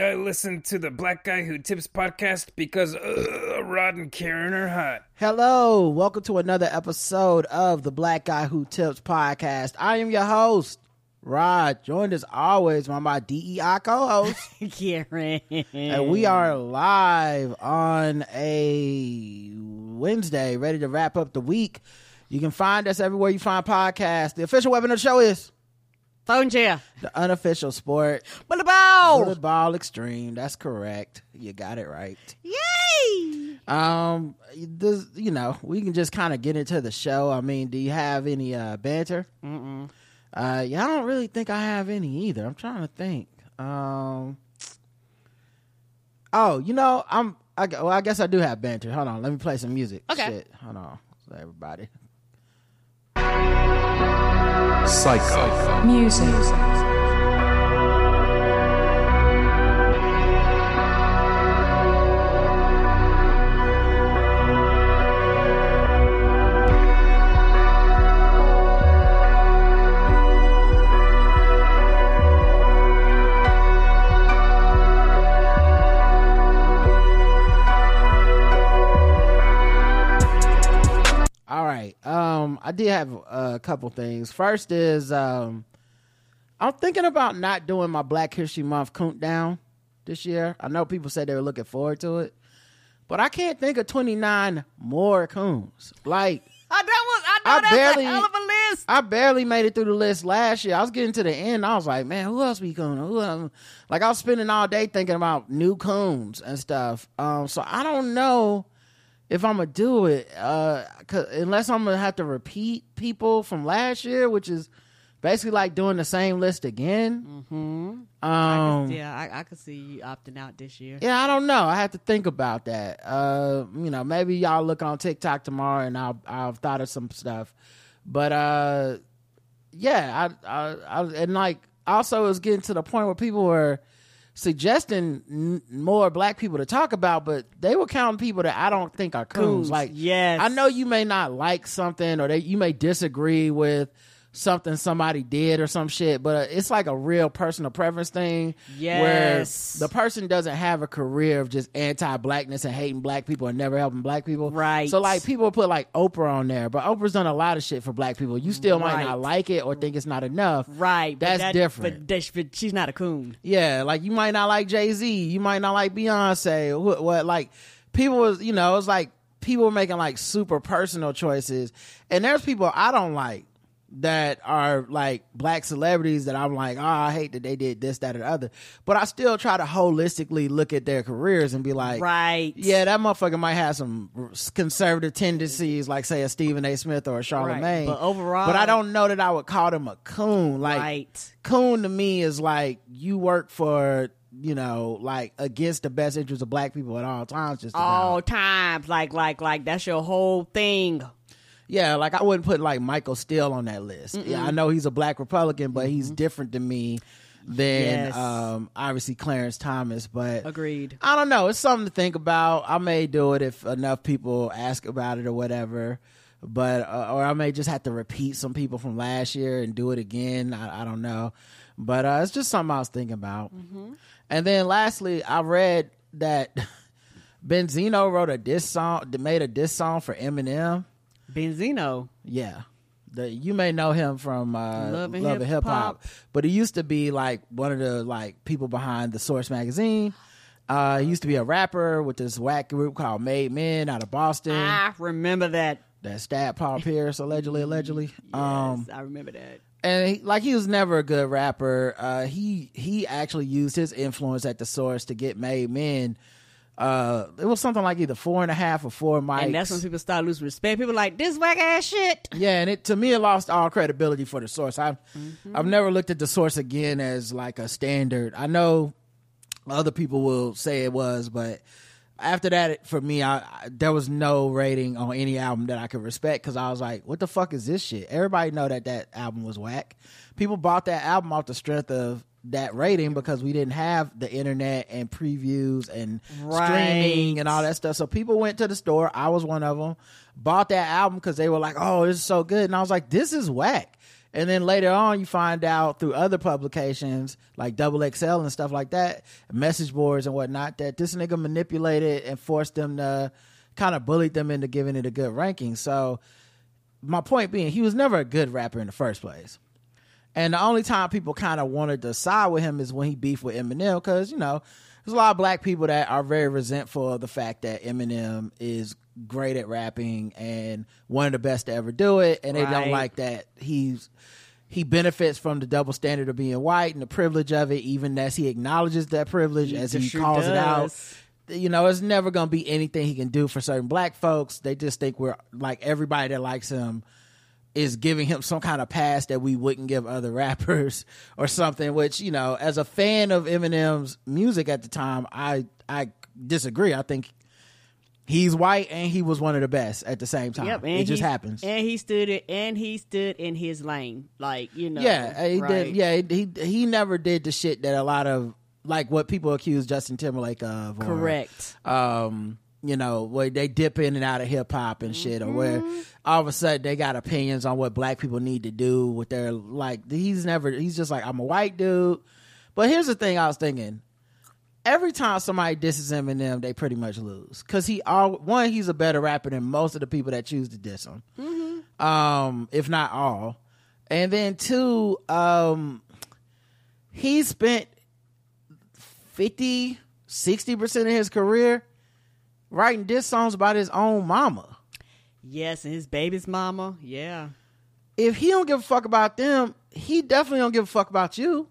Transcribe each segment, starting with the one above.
I listen to the Black Guy Who Tips podcast because uh, Rod and Karen are hot. Hello, welcome to another episode of the Black Guy Who Tips podcast. I am your host, Rod, joined as always by my DEI co-host, Karen. and we are live on a Wednesday, ready to wrap up the week. You can find us everywhere you find podcasts. The official weapon of the show is Phone chair. the unofficial sport, Bullet ball. Bullet Ball Extreme. That's correct. You got it right. Yay! Um, this, you know, we can just kind of get into the show. I mean, do you have any uh banter? Mm-mm. Uh, yeah, I don't really think I have any either. I'm trying to think. Um, oh, you know, I'm. I, well, I guess I do have banter. Hold on, let me play some music. Okay. Shit. Hold on, so everybody. Psycho. Music. Um, I did have a couple things. First is um, I'm thinking about not doing my Black History Month countdown this year. I know people said they were looking forward to it, but I can't think of 29 more coons. Like I, that was, I I barely- a hell of a list. I barely made it through the list last year. I was getting to the end. I was like, man, who else we coon? Who else? Like I was spending all day thinking about new coons and stuff. Um, so I don't know if I'm gonna do it. Uh, unless I'm gonna have to repeat people from last year, which is basically like doing the same list again. Mm-hmm. Um, yeah, I, I could see you opting out this year. yeah, I don't know. I have to think about that. Uh, you know, maybe y'all look on TikTok tomorrow and I'll I'll thought of some stuff. But uh, yeah, I, I, I and like also it was getting to the point where people were suggesting n- more black people to talk about, but they were counting people that I don't think are coons. Like, yes. I know you may not like something or they, you may disagree with something somebody did or some shit, but uh, it's like a real personal preference thing. Yes. Where the person doesn't have a career of just anti-blackness and hating black people and never helping black people. Right. So like people put like Oprah on there, but Oprah's done a lot of shit for black people. You still might not like it or think it's not enough. Right. but That's that- different. But, but she's not a coon. Yeah, like you might not like Jay Z, you might not like Beyonce. What, what like people was you know it's like people were making like super personal choices, and there's people I don't like that are like black celebrities that I'm like, oh, I hate that they did this, that, or the other. But I still try to holistically look at their careers and be like, Right. yeah, that motherfucker might have some conservative tendencies, like say a Stephen A. Smith or a Charlemagne. But overall- but I don't know that I would call them a coon. Like, right. coon to me is like you work for you know like against the best interests of black people at all times just about. All times. Like, like, like, that's your whole thing. Yeah like i wouldn't put like michael steele on that list yeah i know he's a black republican but he's different than me than Yes. um obviously clarence thomas but Agreed. I don't know. It's something to think about. I may do it if enough people ask about it or whatever. But uh, or I may just have to repeat some people from last year and do it again. I, I don't know. But uh, it's just something I was thinking about. And then lastly, I read that Benzino wrote a diss song, made a diss song for Eminem. Benzino. Yeah. The, you may know him from uh, Love and Hip Hip Hop, but he used to be like one of the like people behind the Source magazine. Uh, he used to be a rapper with this whack group called Made Men out of Boston. I remember that. That stabbed Paul Pierce allegedly, allegedly. Um, Yes, I remember that. and he, like he was never a good rapper. Uh, he he actually used his influence at the Source to get Made Men. Uh, it was something like either four and a half or four mics. And that's when people start losing respect. People like this whack ass shit. Yeah, and it to me it lost all credibility for the source. I've Mm-hmm. I've never looked at the source again as like a standard. I know other people will say it was, but after that, for me, I, I there was no rating on any album that I could respect because I was like, "What the fuck is this shit?" Everybody know that that album was whack. People bought that album off the strength of that rating because we didn't have the internet and previews and streaming and all that stuff. So people went to the store. I was one of them. Bought that album because they were like, "Oh, this is so good," and I was like, "This is whack." And then later on, you find out through other publications like Double XL and stuff like that, message boards and whatnot, that this nigga manipulated and forced them to kind of bullied them into giving it a good ranking. So, my point being, he was never a good rapper in the first place. And the only time people kind of wanted to side with him is when he beefed with Eminem, because you know there's a lot of black people that are very resentful of the fact that Eminem is great at rapping and one of the best to ever do it, and they don't like that he's he benefits from the double standard of being white and the privilege of it, even as he acknowledges that privilege as he sure calls it out. you know, it's never gonna be anything he can do for certain black folks. They just think we're like everybody that likes him is giving him some kind of pass that we wouldn't give other rappers or something. Which you know, as a fan of Eminem's music at the time, I I disagree. I think he's white and he was one of the best at the same time. Yep, and it just happens. And he stood it, and he stood in his lane, like you know. Yeah, he right. did. Yeah, he he never did the shit that a lot of like what people accuse Justin Timberlake of. or- correct. um, you know, where they dip in and out of hip hop and shit, or where Mm-hmm. all of a sudden they got opinions on what black people need to do with their like. He's never. He's just like I'm a white dude. But here's the thing: I was thinking. Every time somebody disses Eminem, they pretty much lose because he all one he's a better rapper than most of the people that choose to diss him, Mm-hmm. um, if not all. And then two, um, he spent 50, 60 percent of his career writing diss songs about his own mama. Yes, and his baby's mama. Yeah. If he don't give a fuck about them, he definitely don't give a fuck about you.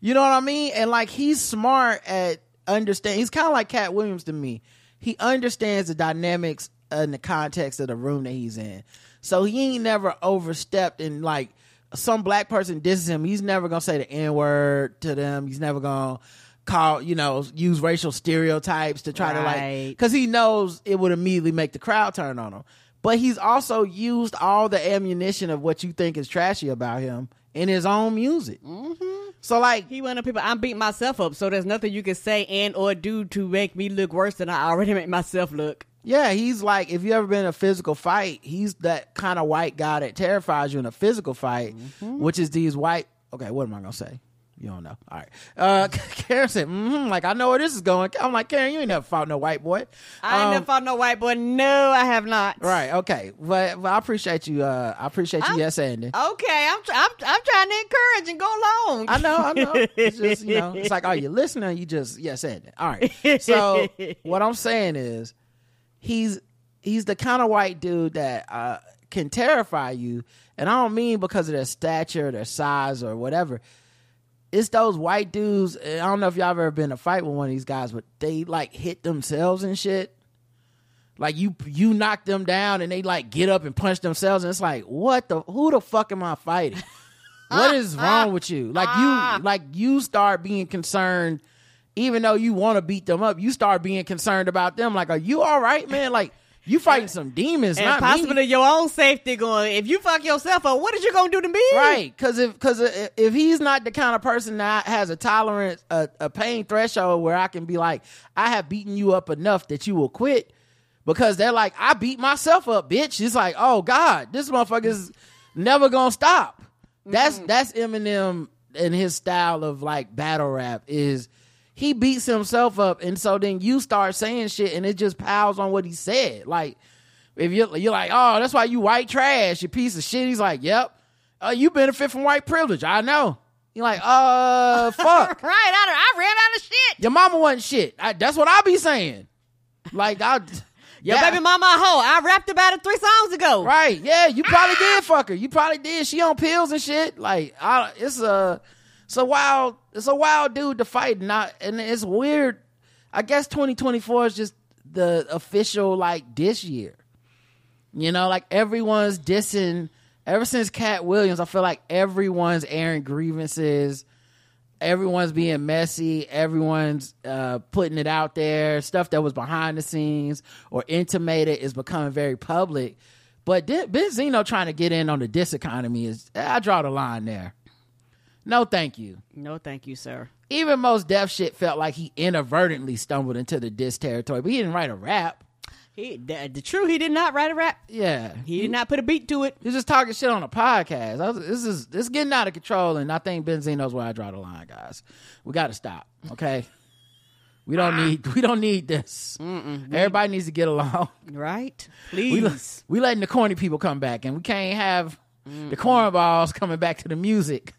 You know what I mean? And like he's smart at understand. He's kind of like Katt Williams to me. He understands the dynamics and the context of the room that he's in. So he ain't never overstepped and like some black person disses him. He's never gonna say the n word to them. He's never gonna call you know use racial stereotypes to try to like because he knows it would immediately make the crowd turn on him. But he's also used all the ammunition of what you think is trashy about him in his own music. Mm-hmm. So like He went up people. I'm beating myself up, so there's nothing you can say and or do to make me look worse than I already make myself look. Yeah, he's like if you ever been in a physical fight, he's that kind of white guy that terrifies you in a physical fight, mm-hmm. which is these white. Okay, what am I gonna say? You don't know. All right. Uh, Karen said, mm-hmm, like I know where this is going. I'm like Karen, you ain't never fought no white boy. I ain't Um, never fought no white boy. No, I have not. Right. Okay. But, but I appreciate you. Uh, I appreciate you. I'm- yes, Andy. Okay, I'm, I'm I'm trying to encourage and go along. I know, I know. It's just, you know, it's like, are you listening? You just, yes, and it. All right. So what I'm saying is he's he's the kind of white dude that uh, can terrify you. And I don't mean because of their stature, their size, or whatever. It's those white dudes. I don't know if y'all ever been in a fight with one of these guys, but they like hit themselves and shit. Like you, you knock them down, and they like get up and punch themselves, and it's like, what the? Who the fuck am I fighting? What is wrong with you? Like you, ah. like you start being concerned, even though you want to beat them up. You start being concerned about them. Like, are you all right, man? Like you fighting some demons, and not possibly me. your own safety. Going, if you fuck yourself up, what is you gonna do to me? Right, because if because if he's not the kind of person that has a tolerance, a, a pain threshold where I can be like, I have beaten you up enough that you will quit, because they're like, I beat myself up, bitch. It's like, oh God, this motherfucker's never gonna stop. That's that's Eminem and his style of like battle rap is he beats himself up, and so then you start saying shit, and it just piles on what he said. Like if you're you're like, oh, that's why you white trash, you piece of shit. He's like, yep, uh, you benefit from white privilege. I know. You're like, uh, fuck. Right, I, I ran out of shit. Your mama wasn't shit. I, that's what I be saying. Like I, Your that- baby mama a hoe. I rapped about it three songs ago. Right? Yeah, you probably did fuck her. You probably did. She on pills and shit. Like, I, it's a, it's a wild, it's a wild dude to fight. Not, and it's weird. I guess 2024 is just the official like diss year. You know, like everyone's dissing. Ever since Katt Williams, I feel like everyone's airing grievances. Everyone's being messy. Everyone's uh, putting it out there. Stuff that was behind the scenes or intimated is becoming very public. But Di- Benzino trying to get in on the diss economy is, I draw the line there. No, thank you. No, thank you, sir. Even Mos Def shit felt like he inadvertently stumbled into the diss territory, but he didn't write a rap. He, the, the true, he did not write a rap. Yeah, He did not put a beat to it. He's just talking shit on a podcast. Was- this is this is getting out of control, and I think Benzino knows where I draw the line, guys. We got to stop. Okay, we don't need we don't need this. Everybody needs to get along. Right? We Please. we letting the corny people come back, and we can't have the cornballs coming back to the music.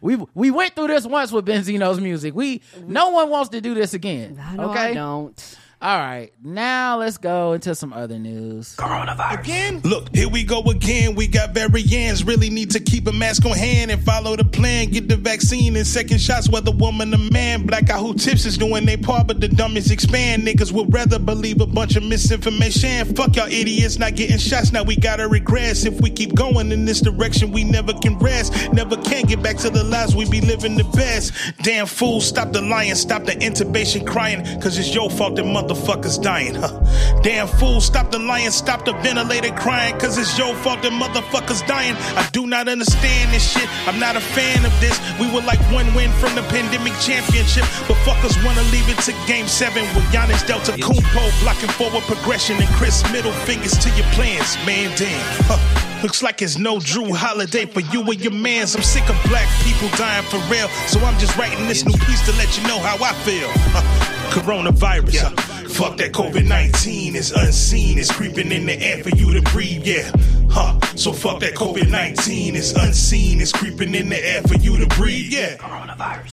We we went through this once with Benzino's music. We no one wants to do this again. Know okay, I don't. All right. Now let's go into some other news. Again? Look, here we go again. We got variants. Really need to keep a mask on hand and follow the plan. Get the vaccine and second shots, whether woman or man. Black out who tips is doing they part, but the dummies expand. Niggas would rather believe a bunch of misinformation. Fuck y'all idiots not getting shots. Now we gotta regress. If we keep going in this direction, we never can rest. Never can get back to the lives we be living the best. Damn fool, stop the lying, stop the intubation crying, cause it's your fault that motherfuckers dying. Huh. Damn fool, stop the lying, stop the ventilator crying, cause it's your fault that motherfuckers dying. I do not understand this shit. I'm not a fan of this. We were like one win from the pandemic championship, but fuckers wanna leave it to game seven with Giannis Delta Kumpo blocking forward progression and Chris middle fingers to your plans, man. Damn. Huh. Looks like it's no Drew holiday for you and your mans. I'm sick of black people dying for real. So I'm just writing this new piece to let you know how I feel. Uh, coronavirus. uh, fuck that COVID 19 is unseen. It's creeping in the air for you to breathe. Yeah. Huh. So fuck that COVID 19 is unseen. It's creeping in the air for you to breathe. Yeah.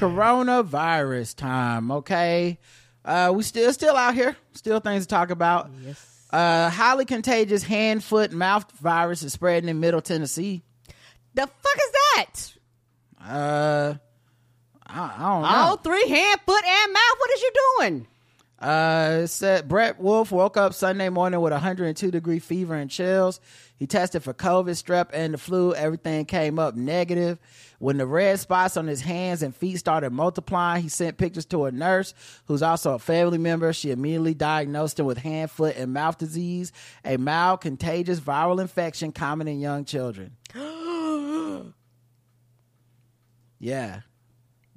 Coronavirus time okay uh we still still out here still things to talk about yes uh highly contagious hand foot mouth virus is spreading in middle tennessee The fuck is that? uh i, I don't know All three hand, foot, and mouth. What is you doing? Uh, said Brett Wolf woke up Sunday morning with 102 degree fever and chills. He tested for COVID, strep, and the flu. Everything came up negative. When the red spots on his hands and feet started multiplying, he sent pictures to a nurse who's also a family member. She immediately diagnosed him with hand, foot, and mouth disease, a mild contagious viral infection common in young children. yeah.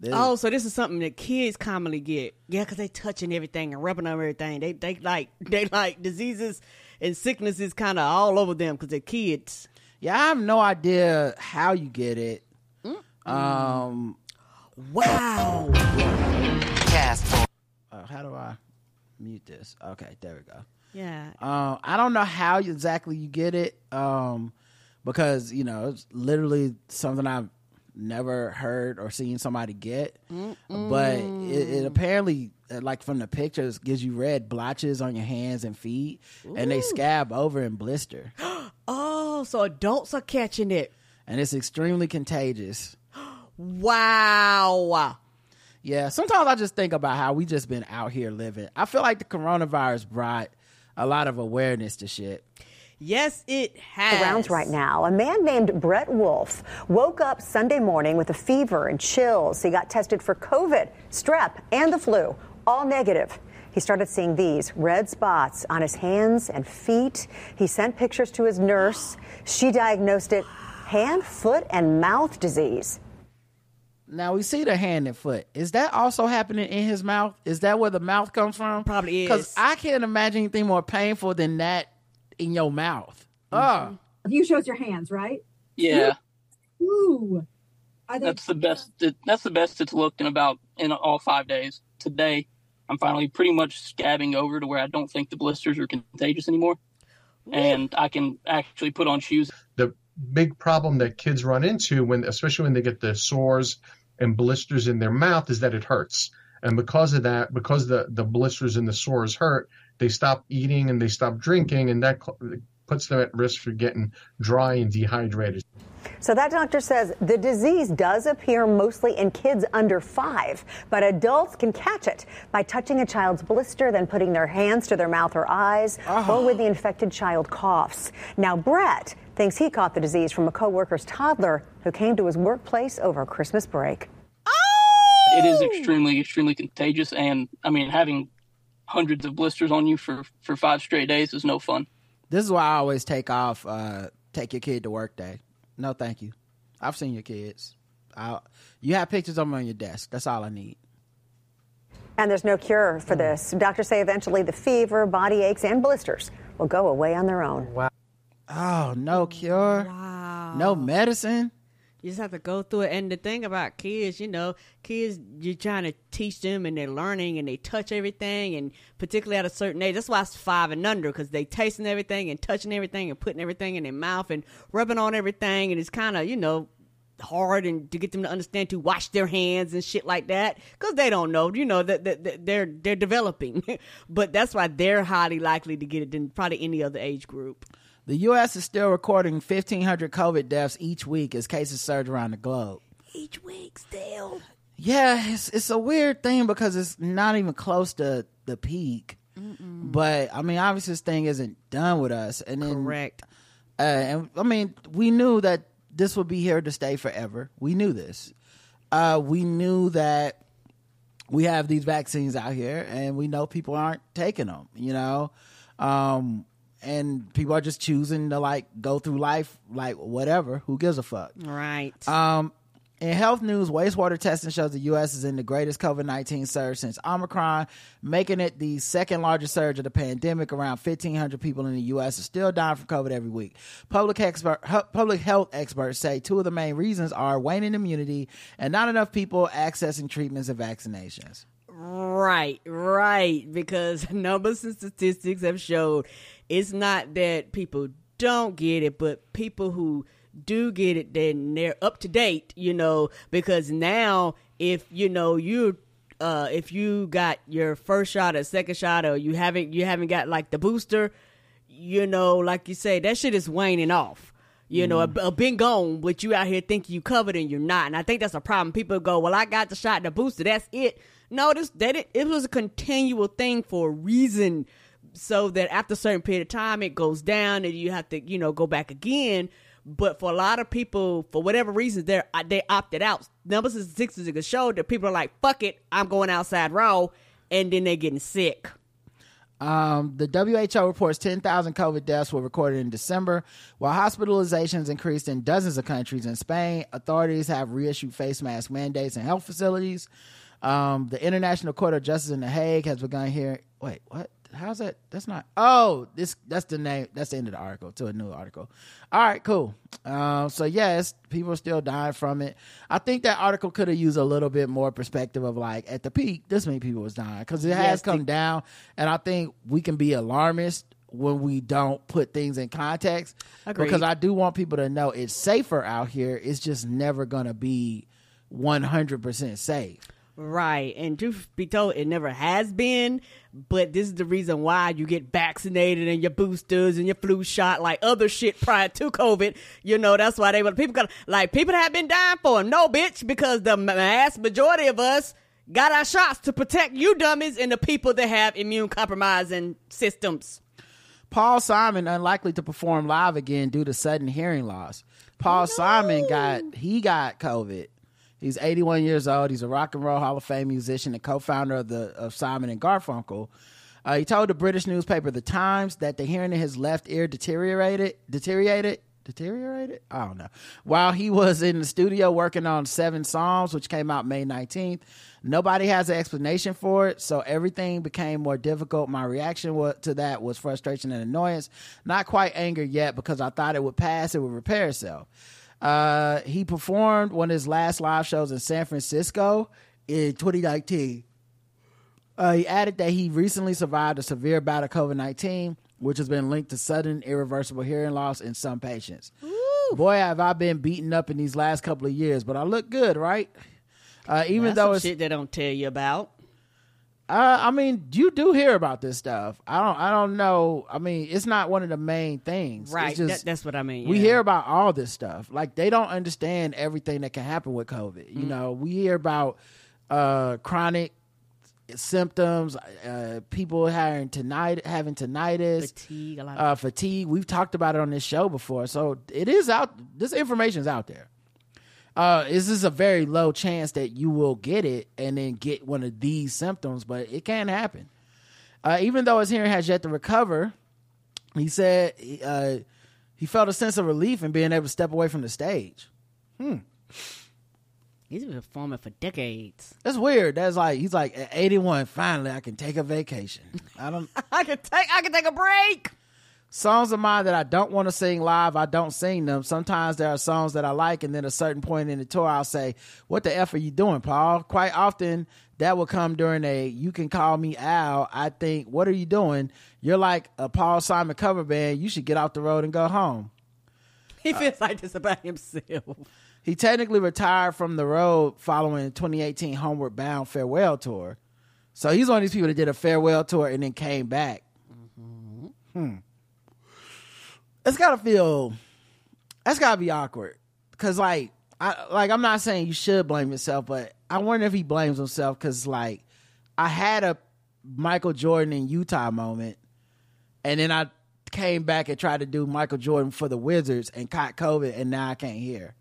This- Oh, so this is something that kids commonly get. Yeah, because they touching everything and rubbing on everything. They they like they like diseases and sicknesses kind of all over them because they're kids. Yeah, I have no idea how you get it. Um, Wow. uh, how do I mute this? Okay, there we go. Yeah. Um, I don't know how exactly you get it, um, because you know it's literally something I've never heard or seen somebody get. But it, it apparently, uh, like from the pictures, gives you red blotches on your hands and feet, and they scab over and blister, Oh, so adults are catching it. and it's extremely contagious. Wow. Yeah, sometimes I just think about how we just been out here living. I feel like the coronavirus brought a lot of awareness to shit. Yes, it has. rounds right now. A man named Brett Wolf woke up Sunday morning with a fever and chills. He got tested for COVID, strep, and the flu, all negative. He started seeing these red spots on his hands and feet. He sent pictures to his nurse. She diagnosed it hand, foot, and mouth disease. Now we see the hand and foot. Is that also happening in his mouth? Is that where the mouth comes from? Probably is. Because I can't imagine anything more painful than that in your mouth. Oh, You shows your hands, right? Yeah, Ooh. They that's the best. It, that's the best it's looked in about in all five days. Today, I'm finally pretty much scabbing over to where I don't think the blisters are contagious anymore, and I can actually put on shoes. the big problem that kids run into when especially when they get the sores and blisters in their mouth is that it hurts and because of that because the the blisters and the sores hurt they stop eating and they stop drinking and that puts them at risk for getting dry and dehydrated So that doctor says the disease does appear mostly in kids under five, but adults can catch it by touching a child's blister, then putting their hands to their mouth or eyes, ah. or when the infected child coughs. Now, Brett thinks he caught the disease from a coworker's toddler who came to his workplace over Christmas break. It is oh! extremely, extremely contagious, and I mean, having hundreds of blisters on you for for five straight days is no fun. This is why I always take off, uh, take your kid to work day. No, thank you. I've seen your kids. i you have pictures of them on your desk. That's all I need. And there's no cure for this. Doctors say eventually the fever, body aches, and blisters will go away on their own. Wow. Oh, no cure. Wow. No medicine. You just have to go through it. And the thing about kids, you know, kids, you're trying to teach them and they're learning and they touch everything. And particularly at a certain age, that's why it's five and under because they tasting everything and touching everything and putting everything in their mouth and rubbing on everything. And it's kind of, you know, hard and to get them to understand to wash their hands and shit like that because they don't know you know that, that, they're they're developing but that's why they're highly likely to get it than probably any other age group the U.S. is still recording 1,500 COVID deaths each week as cases surge around the globe. Each week, still. Yeah, it's it's a weird thing because it's not even close to the peak. Mm-mm. But I mean, obviously, this thing isn't done with us. And then, correct. Uh, and I mean, we knew that this would be here to stay forever. We knew this. Uh, we knew that we have these vaccines out here, and we know people aren't taking them. You know, um, and people are just choosing to like go through life like whatever. Who gives a fuck? Right. Um, in health news, wastewater testing shows the U.S. is in the greatest COVID 19 surge since Omicron, making it the second largest surge of the pandemic. Around 1,500 people in the U.S. are still dying from COVID every week. Public, expert, public health experts say two of the main reasons are waning immunity and not enough people accessing treatments and vaccinations. Right, right. Because numbers and statistics have showed it's not that people don't get it, but people who do get it, then they're up to date, you know, because now if, you know, you uh if you got your first shot or second shot or you haven't you haven't got like the booster, you know, like you say, that shit is waning off. You know, mm. a, a been gone, but you out here thinking you covered and you're not. And I think that's a problem. People go, Well, I got the shot, the booster, that's it. Notice that it, it was a continual thing for a reason so that after a certain period of time it goes down and you have to you know go back again but for a lot of people for whatever reason they they opted out numbers and statistics show that people are like fuck it i'm going outside raw and then they're getting sick um, the WHO reports 10,000 COVID deaths were recorded in December, while hospitalizations increased in dozens of countries. In Spain, authorities have reissued face mask mandates in health facilities. Um, the International Court of Justice in The Hague has begun hearing. Wait, what? How's that? That's not. Oh, this that's the name. That's the end of the article. To a new article. All right, cool. Um, so yes, people are still dying from it. I think that article could have used a little bit more perspective of like at the peak, this many people was dying because it yes, has come the- down, and I think we can be alarmist when we don't put things in context. Agreed. Because I do want people to know it's safer out here. It's just never gonna be one hundred percent safe. Right. And truth be told, it never has been. But this is the reason why you get vaccinated and your boosters and your flu shot, like other shit prior to COVID. You know, that's why they were people got like people have been dying for them. No, bitch, because the mass majority of us got our shots to protect you dummies and the people that have immune compromising systems. Paul Simon unlikely to perform live again due to sudden hearing loss. Paul oh, no. Simon got he got COVID He's 81 years old. He's a rock and roll Hall of Fame musician and co-founder of the of Simon and Garfunkel. Uh, he told the British newspaper The Times that the hearing in his left ear deteriorated, deteriorated, deteriorated. I don't know. While he was in the studio working on seven songs, which came out May 19th, nobody has an explanation for it. So everything became more difficult. My reaction to that was frustration and annoyance. Not quite anger yet because I thought it would pass. It would repair itself. Uh, he performed one of his last live shows in San Francisco in 2019. Uh, he added that he recently survived a severe bout of COVID 19, which has been linked to sudden irreversible hearing loss in some patients. Ooh. Boy, have I been beaten up in these last couple of years, but I look good, right? Uh, even That's though it's shit they don't tell you about. Uh, I mean, you do hear about this stuff. I don't. I don't know. I mean, it's not one of the main things. It's Right. just- that, that's what I mean. we yeah. hear about all this stuff. Like they don't understand everything that can happen with COVID. Mm-hmm. You know, we hear about uh, chronic symptoms, uh, people having tonight having tinnitus, fatigue. A lot of uh, fatigue. We've talked about it on this show before, so it is out. This information is out there. Uh, this is a very low chance that you will get it and then get one of these symptoms? But it can happen. Uh, even though his hearing has yet to recover, he said uh, he felt a sense of relief in being able to step away from the stage. Hmm. He's been performing for decades. That's weird. That's like he's like at 81. Finally, I can take a vacation. I don't. I can take. I can take a break. Songs of mine that I don't want to sing live, I don't sing them. Sometimes there are songs that I like, and then at a certain point in the tour, I'll say, What the F are you doing, Paul? Quite often, that will come during a You Can Call Me Al. I think, What are you doing? You're like a Paul Simon cover band. You should get off the road and go home. He feels like this about himself. He technically retired from the road following the 2018 Homeward Bound farewell tour. So he's one of these people that did a farewell tour and then came back. Hmm. It's gotta feel. That's gotta be awkward. Cause like, I like I'm not saying you should blame yourself, but I wonder if he blames himself. Cause like, I had a Michael Jordan in Utah moment, and then I came back and tried to do Michael Jordan for the Wizards and caught COVID, and now I can't hear.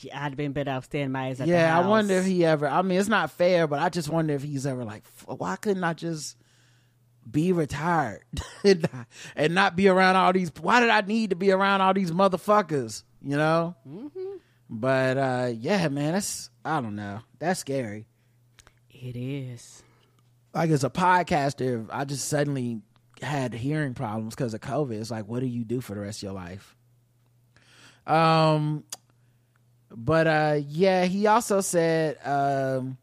Yeah, I'd have been better off staying my ass at the Yeah, I wonder if he ever. I mean, it's not fair, but I just wonder if he's ever like, why couldn't I just be retired and, not, be around all these? Why did I need to be around all these motherfuckers? You know. But uh yeah, man, that's I don't know. That's scary. It is. Like as a podcaster, if I just suddenly had hearing problems because of COVID. It's like, what do you do for the rest of your life? Um, but uh, yeah, he also said um,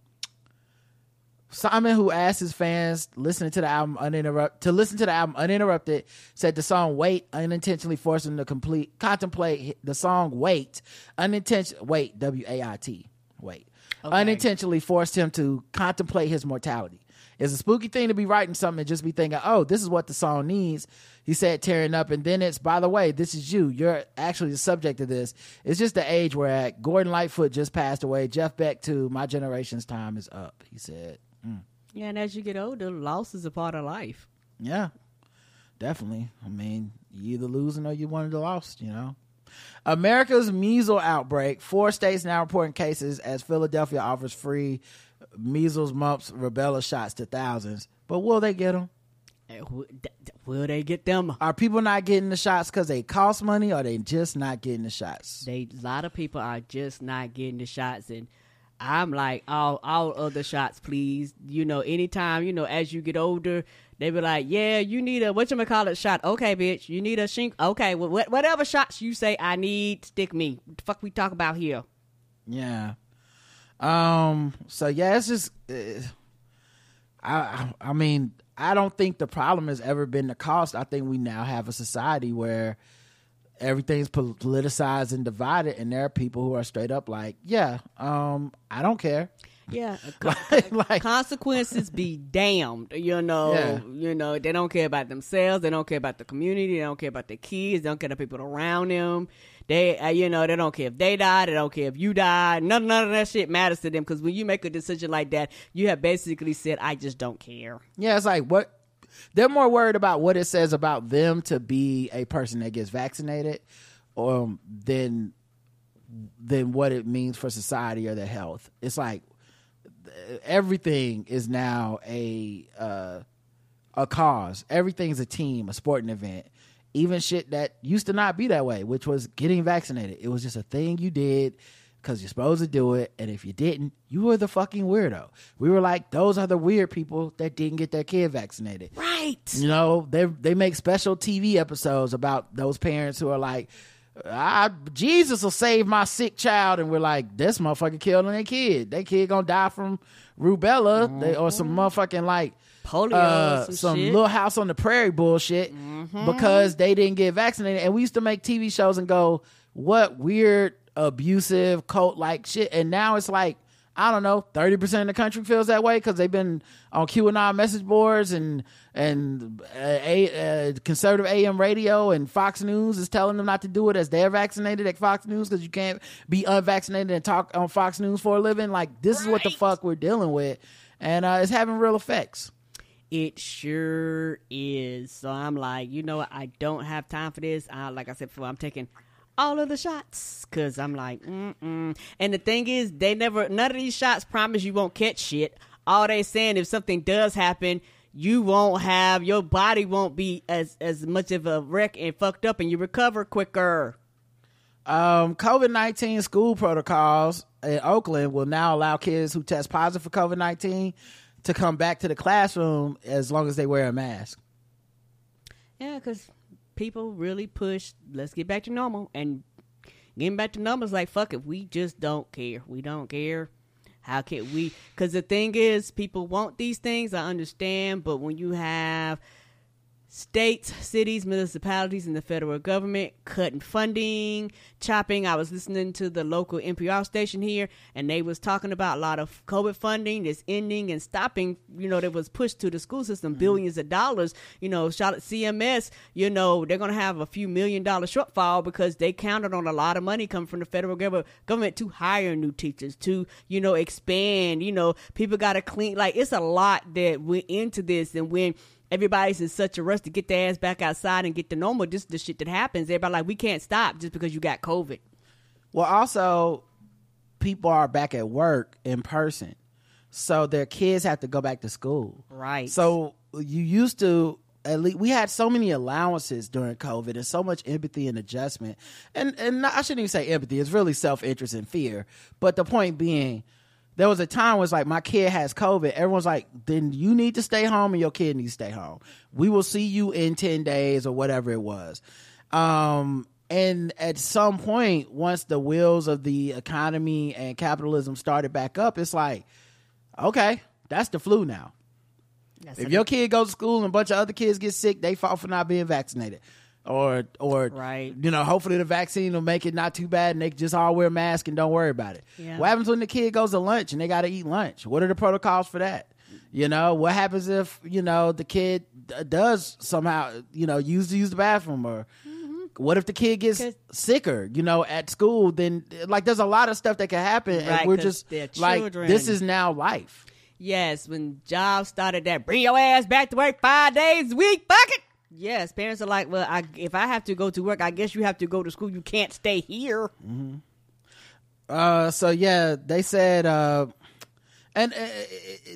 Simon, who asked his fans listening to the album uninterrupted to listen to the album uninterrupted, said the song "Wait" unintentionally forced him to complete contemplate the song "Wait" unintentionally wait W A I T wait unintentionally forced him to contemplate his mortality. It's a spooky thing to be writing something and just be thinking, "Oh, this is what the song needs." He said, tearing up, and then it's, by the way, this is you. You're actually the subject of this. It's just the age we're at. Gordon Lightfoot just passed away. Jeff Beck too. My generation's time is up. He said. Yeah, and as you get older, loss is a part of life. Yeah, definitely. I mean, you either losing or you wanted to lost, you know. America's measles outbreak. Four states now reporting cases as Philadelphia offers free measles, mumps, rubella shots to thousands. But will they get them? Eh, wh- d- d- Will they get them? Are people not getting the shots because they cost money or they just not getting the shots? They a lot of people are just not getting the shots, and I'm like, all all other shots, please. You know, anytime you know, as you get older, they be like, yeah, you need a what you call it shot. Okay, bitch, you need a shink. Okay, what, whatever shots you say I need, stick me. The fuck we talk about here? Yeah. Um. So yeah, it's just. Uh, I. I I mean, I don't think the problem has ever been the cost. I think we now have a society where everything's politicized and divided, and there are people who are straight up like, "Yeah, um, I don't care." Yeah, like, consequences be damned. You know, Yeah. you know they don't care about themselves. They don't care about the community. They don't care about the kids. They don't care about the people around them. They, uh, you know, they don't care if they die. They don't care if you die. None, none of that shit matters to them because when you make a decision like that, you have basically said, "I just don't care." Yeah, it's like what they're more worried about what it says about them to be a person that gets vaccinated, um, than than what it means for society or their health. It's like everything is now a uh, a cause. Everything's a team, a sporting event. Even shit that used to not be that way, which was getting vaccinated. It was just a thing you did because you're supposed to do it, and if you didn't, you were the fucking weirdo. We were like, those are the weird people that didn't get their kid vaccinated. Right. You know, they they make special TV episodes about those parents who are like, I, Jesus will save my sick child, and we're like, this motherfucker killed their kid. Their kid gonna die from rubella, they, or some motherfucking like Polio, uh, some some little house on the prairie bullshit because they didn't get vaccinated. And we used to make TV shows and go, what weird abusive cult like shit. And now it's like, I don't know, 30% of the country feels that way because they've been on QAnon message boards and, and uh, a, uh, conservative AM radio and Fox News is telling them not to do it as they're vaccinated at Fox News because you can't be unvaccinated and talk on Fox News for a living. Like, this is what the fuck we're dealing with. And uh, it's having real effects. It sure is. So I'm like, you know what? I don't have time for this. I, like I said before, I'm taking all of the shots because I'm like, mm-mm. And the thing is, they never, none of these shots promise you won't catch shit. All they saying, if something does happen, you won't have, your body won't be as, as much of a wreck and fucked up and you recover quicker. Um, COVID 19 school protocols in Oakland will now allow kids who test positive for COVID 19 to come back to the classroom as long as they wear a mask. Yeah, because people really push, let's get back to normal. And getting back to numbers, like, fuck it, we just don't care. We don't care. How can we? Because the thing is, people want these things, I understand, but when you have states, cities, municipalities, and the federal government cutting funding, chopping. I was listening to the local NPR station here, and they was talking about a lot of COVID funding that's ending and stopping. You know, that was pushed to the school system, mm-hmm. billions of dollars. You know, shout at CMS. You know, they're gonna have a few million dollar shortfall because they counted on a lot of money coming from the federal government government to hire new teachers, to you know expand. You know, people got to clean. Like it's a lot that went into this, and when everybody's in such a rush to get their ass back outside and get the normal. This is the shit that happens. Everybody like we can't stop just because you got COVID. Well, also, people are back at work in person, so their kids have to go back to school. Right. So you used to at least we had so many allowances during COVID and so much empathy and adjustment, and and I shouldn't even say empathy. It's really self interest and fear. But the point being. There was a time where it's like my kid has COVID. Everyone's like, then you need to stay home and your kid needs to stay home. We will see you in 10 days or whatever it was. Um, and at some point, once the wheels of the economy and capitalism started back up, it's like, okay, that's the flu now. That's if your kid goes to school and a bunch of other kids get sick, they fall for not being vaccinated. Or, or, Right. you know, hopefully the vaccine will make it not too bad and they just all wear masks and don't worry about it. Yeah. What happens when the kid goes to lunch and they got to eat lunch? What are the protocols for that? You know, what happens if, you know, the kid does somehow, you know, use to use the bathroom or what if the kid gets Mm-hmm. sicker, you know, at school? Then, like, there's a lot of stuff that can happen. Right, and we're just like, this is now life. Yes, when jobs started that, bring your ass back to work five days a week. Fuck it. Yes, parents are like, well, I, if I have to go to work, I guess you have to go to school. You can't stay here. Uh, so yeah, they said, uh, and uh,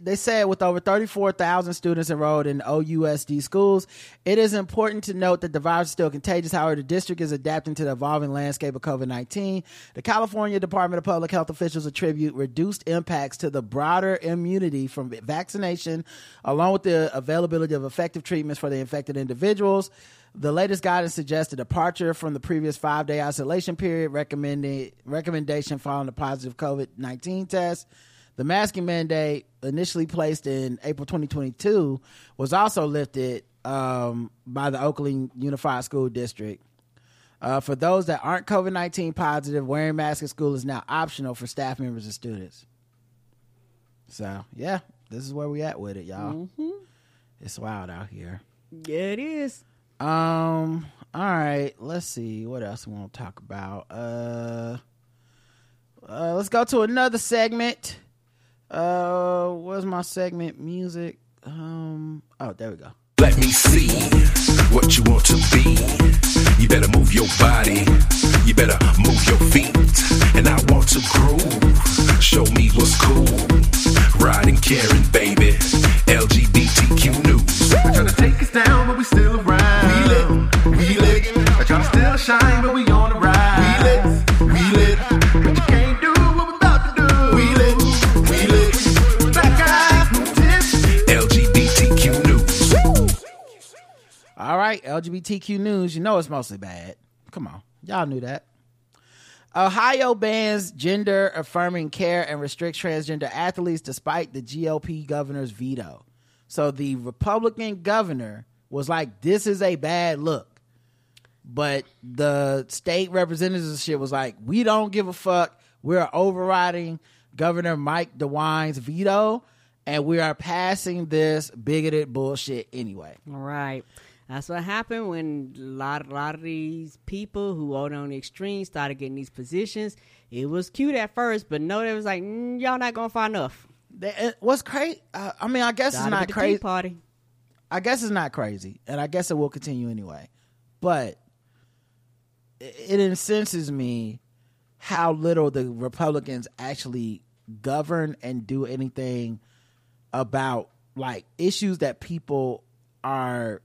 they said with over 34,000 students enrolled in OUSD schools, it is important to note that the virus is still contagious. However, the district is adapting to the evolving landscape of COVID-19. The California Department of Public Health officials attribute reduced impacts to the broader immunity from vaccination, along with the availability of effective treatments for the infected individuals. The latest guidance suggests a departure from the previous five day isolation period recommended recommendation following a positive COVID nineteen test. The masking mandate, initially placed in April 2022, was also lifted um, by the Oakland Unified School District. Uh, for those that aren't COVID 19 positive, wearing masks at school is now optional for staff members and students. So, yeah, this is where we at with it, y'all. It's wild out here. Yeah, it is. Um. All right. Let's see what else we want to talk about. Uh. Uh. Let's go to another segment. Uh. Where's my segment? Music. Um. Oh, there we go. Let me see what you want to be. You better move your body. You better move your feet. And I want to groove. Show me what's cool. Riding, caring, baby. LGBTQ news. They're trying to take us down, but we still around. We lit, we lit. They're trying to still shine, but we on the rise. We lit, All right, LGBTQ news. You know it's mostly bad. Come on, y'all knew that. Ohio bans gender affirming care and restricts transgender athletes despite the GOP governor's veto. So the Republican governor was like, "This is a bad look," but the state representatives shit was like, "We don't give a fuck. We're overriding Governor Mike DeWine's veto, and we are passing this bigoted bullshit anyway. All right. That's what happened when a lot, lot of these people who voted on the extreme started getting these positions. It was cute at first, but no, they was like, mm, y'all not gonna find enough. They- it- What's crazy? Uh, I mean, I guess it's not with the Tea crazy. Party. I guess it's not crazy, and I guess it will continue anyway. But it, it incenses me how little the Republicans actually govern and do anything about like issues that people are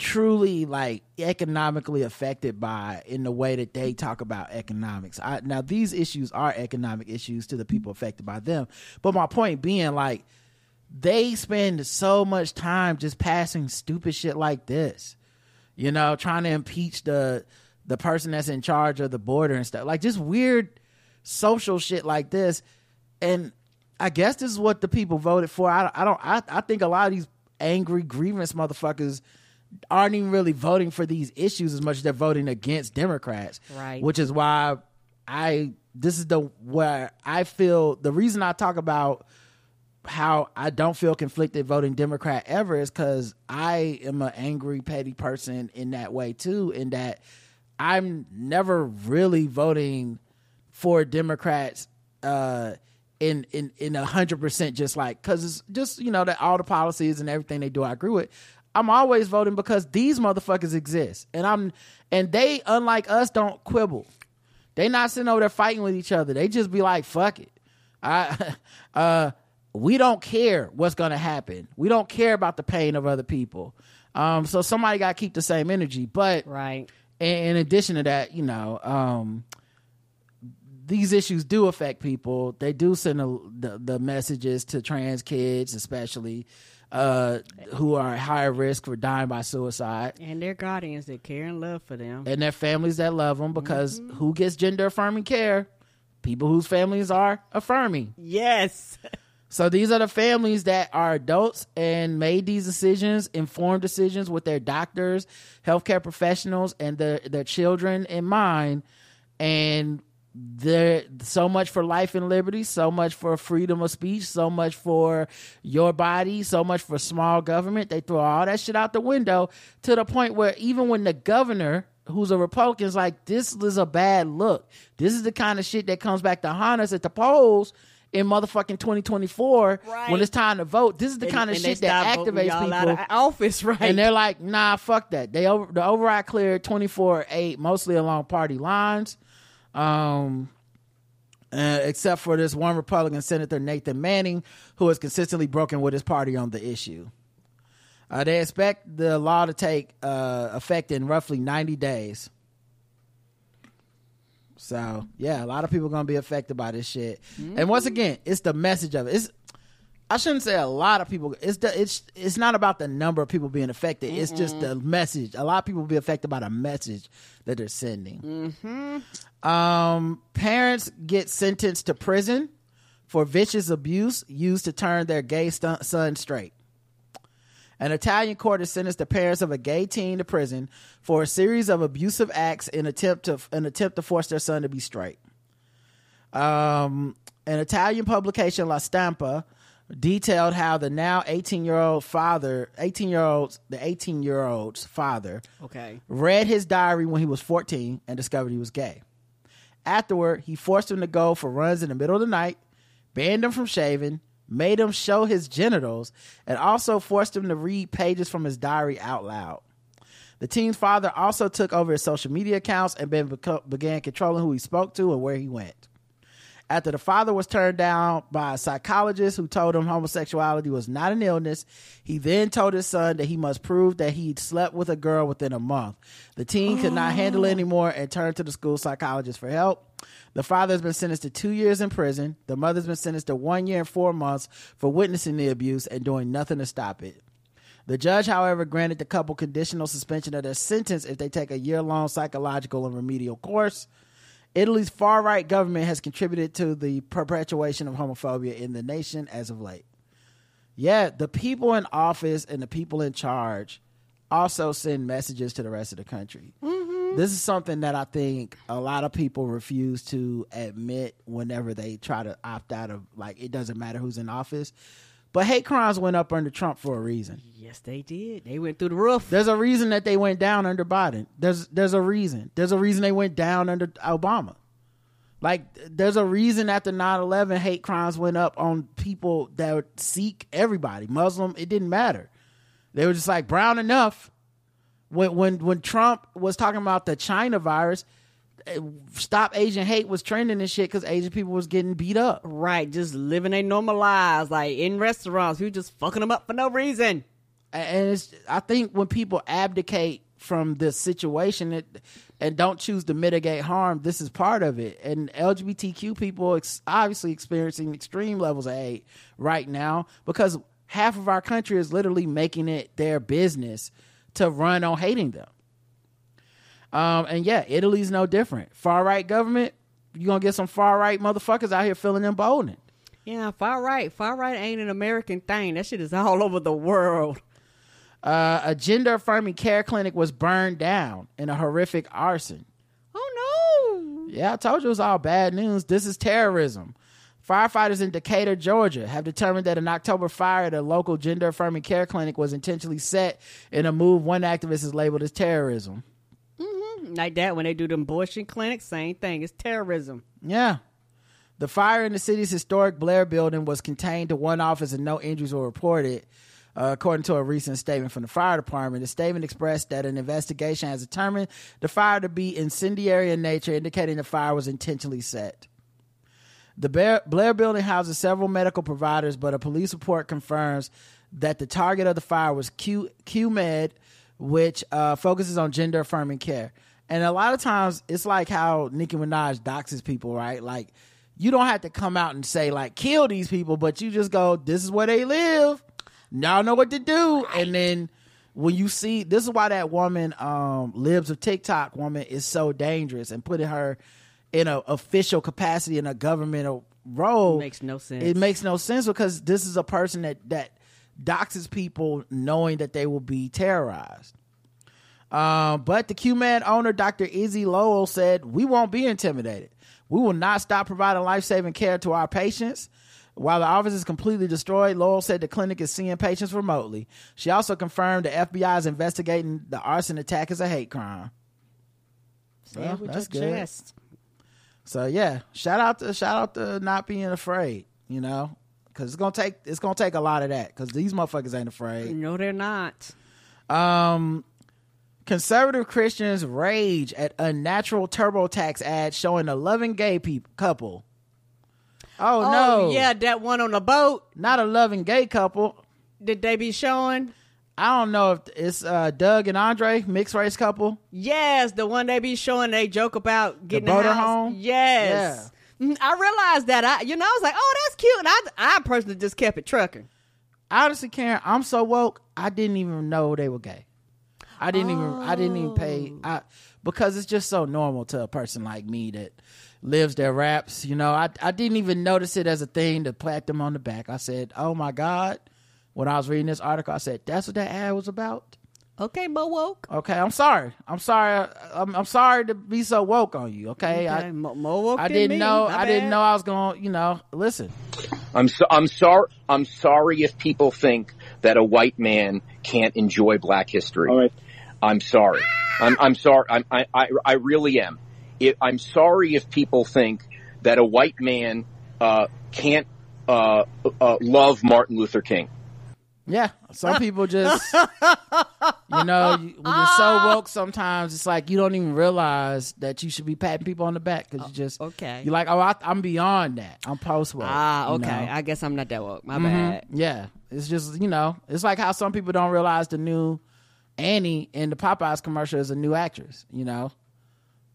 truly like economically affected by in the way that they talk about economics. I, now these issues are economic issues to the people affected by them, but my point being like they spend so much time just passing stupid shit like this. You know, trying to impeach the the person that's in charge of the border and stuff. Like just weird social shit like this. And I guess this is what the people voted for. I, I don't I, I think a lot of these angry grievance motherfuckers aren't even really voting for these issues as much as they're voting against Democrats. Right. Which is why I this is the where I feel the reason I talk about how I don't feel conflicted voting Democrat ever is because I am an angry, petty person in that way too. In that I'm never really voting for Democrats uh, in in in a hundred percent just like because it's just you know that all the policies and everything they do I agree with. I'm always voting because these motherfuckers exist, and I'm and they unlike us don't quibble. They not sitting over there fighting with each other. They just be like, "Fuck it." I, uh, we don't care what's gonna happen. We don't care about the pain of other people. Um, so somebody got to keep the same energy. But right. In, in addition to that, you know, um, these issues do affect people. They do send a, the, the messages to trans kids, especially uh, who are at higher risk for dying by suicide And their guardians that care and love for them. and their families that love them because Mm-hmm. who gets gender affirming care? People whose families are affirming. Yes. So these are the families that are adults and made these decisions, informed decisions with their doctors, healthcare professionals, and their their children in mind. And there so much for life and liberty, so much for freedom of speech, so much for your body, so much for small government. They throw all that shit out the window to the point where even when the governor who's a Republican is like, this is a bad look. This is the kind of shit that comes back to haunt us at the polls in motherfucking 2024 Right. when it's time to vote. This is the And- kind of shit that activates people out of office, right? and they're like, nah, fuck that. They over the override cleared 24-8, mostly along party lines. Um uh, except for this one Republican Senator Nathan Manning, who has consistently broken with his party on the issue. Uh, they expect the law to take uh, effect in roughly 90 days. So yeah, a lot of people are gonna be affected by this shit. And once again, it's the message of it. It's I shouldn't say a lot of people. It's the it's it's not about the number of people being affected. It's just the message. A lot of people will be affected by the message that they're sending. Mm-hmm. Um, parents get sentenced to prison for vicious abuse used to turn their gay st- son straight. An Italian court has sentenced the parents of a gay teen to prison for a series of abusive acts in attempt to an attempt to force their son to be straight. Um, an Italian publication, La Stampa, detailed how the now 18 year old father, 18 year old, the 18 year old's father, Okay. read his diary when he was 14 and discovered he was gay. Afterward, he forced him to go for runs in the middle of the night, banned him from shaving, made him show his genitals, and also forced him to read pages from his diary out loud. The teen's father also took over his social media accounts and began controlling who he spoke to and where he went. After the father was turned down by a psychologist who told him homosexuality was not an illness, he then told his son that he must prove that he'd slept with a girl within a month. The teen could not handle it oh. anymore and turned to the school psychologist for help. The father has been sentenced to two years in prison. The mother's been sentenced to one year and four months for witnessing the abuse and doing nothing to stop it. The judge, however, granted the couple conditional suspension of their sentence if they take a year long psychological and remedial course. Italy's far right government has contributed to the perpetuation of homophobia in the nation as of late. Yeah, the people in office and the people in charge also send messages to the rest of the country. Mm-hmm. This is something that I think a lot of people refuse to admit whenever they try to opt out of like it doesn't matter who's in office. But hate crimes went up under Trump for a reason. Yes, they did. They went through the roof. There's a reason that they went down under Biden. There's there's a reason. There's a reason they went down under Obama. Like there's a reason after 9/11 hate crimes went up on people that would seek everybody, Muslim, it didn't matter. They were just like brown enough. When when when Trump was talking about the China virus, stop Asian hate was trending and shit because Asian people was getting beat up. Right, just living their normal lives, like in restaurants. We just fucking them up for no reason. and it's I think when people abdicate from this situation it, and don't choose to mitigate harm, this is part of it. And LGBTQ people ex- obviously experiencing extreme levels of hate right now because half of our country is literally making it their business to run on hating them. Um, and yeah, Italy's no different. Far right government, you're gonna get some far right motherfuckers out here feeling emboldened. Yeah, far right. Far right ain't an American thing. That shit is all over the world. Uh, a gender affirming care clinic was burned down in a horrific arson. Oh no! Yeah, I told you it was all bad news. This is terrorism. Firefighters in Decatur, Georgia, have determined that an October fire at a local gender affirming care clinic was intentionally set in a move one activist has labeled as terrorism. Like that when they do the abortion clinics, same thing. It's terrorism. Yeah. The fire in the city's historic Blair building was contained to one office and no injuries were reported. Uh, according to a recent statement from the fire department, the statement expressed that an investigation has determined the fire to be incendiary in nature, indicating the fire was intentionally set. The Blair, Blair building houses several medical providers, but a police report confirms that the target of the fire was Q QMed, which uh, focuses on gender affirming care. And a lot of times, it's like how Nicki Minaj doxes people, right? Like, you don't have to come out and say like kill these people, but you just go, this is where they live. Y'all know what to do. And then when you see this is why that woman, um, Libs of TikTok woman is so dangerous and putting her in a official capacity in a governmental role Makes no sense. It makes no sense because this is a person that that doxes people knowing that they will be terrorized. Um, but the QMed owner, Dr. Izzy Lowell, said, We won't be intimidated. We will not stop providing life saving care to our patients. While the office is completely destroyed, Lowell said the clinic is seeing patients remotely. She also confirmed the FBI is investigating the arson attack as a hate crime. Well, it that's good. chest. So yeah, shout out to shout out to not being afraid, you know, because it's gonna take it's gonna take a lot of that because these motherfuckers ain't afraid. No, they're not. Um, conservative Christians rage at unnatural TurboTax ad showing a loving gay peop couple. Oh, Oh, no! yeah, that one on the boat. Not a loving gay couple. Did they be showing? I don't know if it's uh, Doug and Andre mixed race couple. Yes, the one they be showing. They joke about getting boater house. home? Yes. Mm, I realized that. I, you know, I was like, oh, that's cute. And I, I personally just kept it trucking. Honestly, Karen, I'm so woke. I didn't even know they were gay. I didn't even. I didn't even pay. Oh. I because it's just so normal to a person like me that lives their raps. You know, I I didn't even notice it as a thing to pat them on the back. I said, "Oh my god." When I was reading this article, I said, "That's what that ad was about." Okay, Mo woke. Okay, I'm sorry. I'm sorry. I'm, I'm sorry to be so woke on you. Okay, I, Okay, Mo, Mo woke I didn't me. know. My I didn't know I was going. to You know, listen. I'm so, I'm sorry. I'm sorry if people think that a white man can't enjoy Black history. I'm sorry. I'm I'm sorry. I'm, I I I really am. It, I'm sorry if people think that a white man uh, can't uh, uh, love Martin Luther King. Yeah, some people just, you know, you- when you're so woke, sometimes it's like you don't even realize that you should be patting people on the back because you just, okay, you're like, oh, I, I'm beyond that. I'm post woke. Ah, you okay. know? I guess I'm not that woke. My Mhm. bad. Yeah, it's just you know, it's like how some people don't realize the new Annie in the Popeyes commercial is a new actress. You know,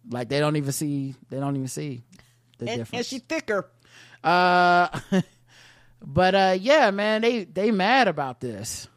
like they don't even see, they don't even see the And, difference. and she thicker. Uh, but uh, yeah, man, they they mad about this.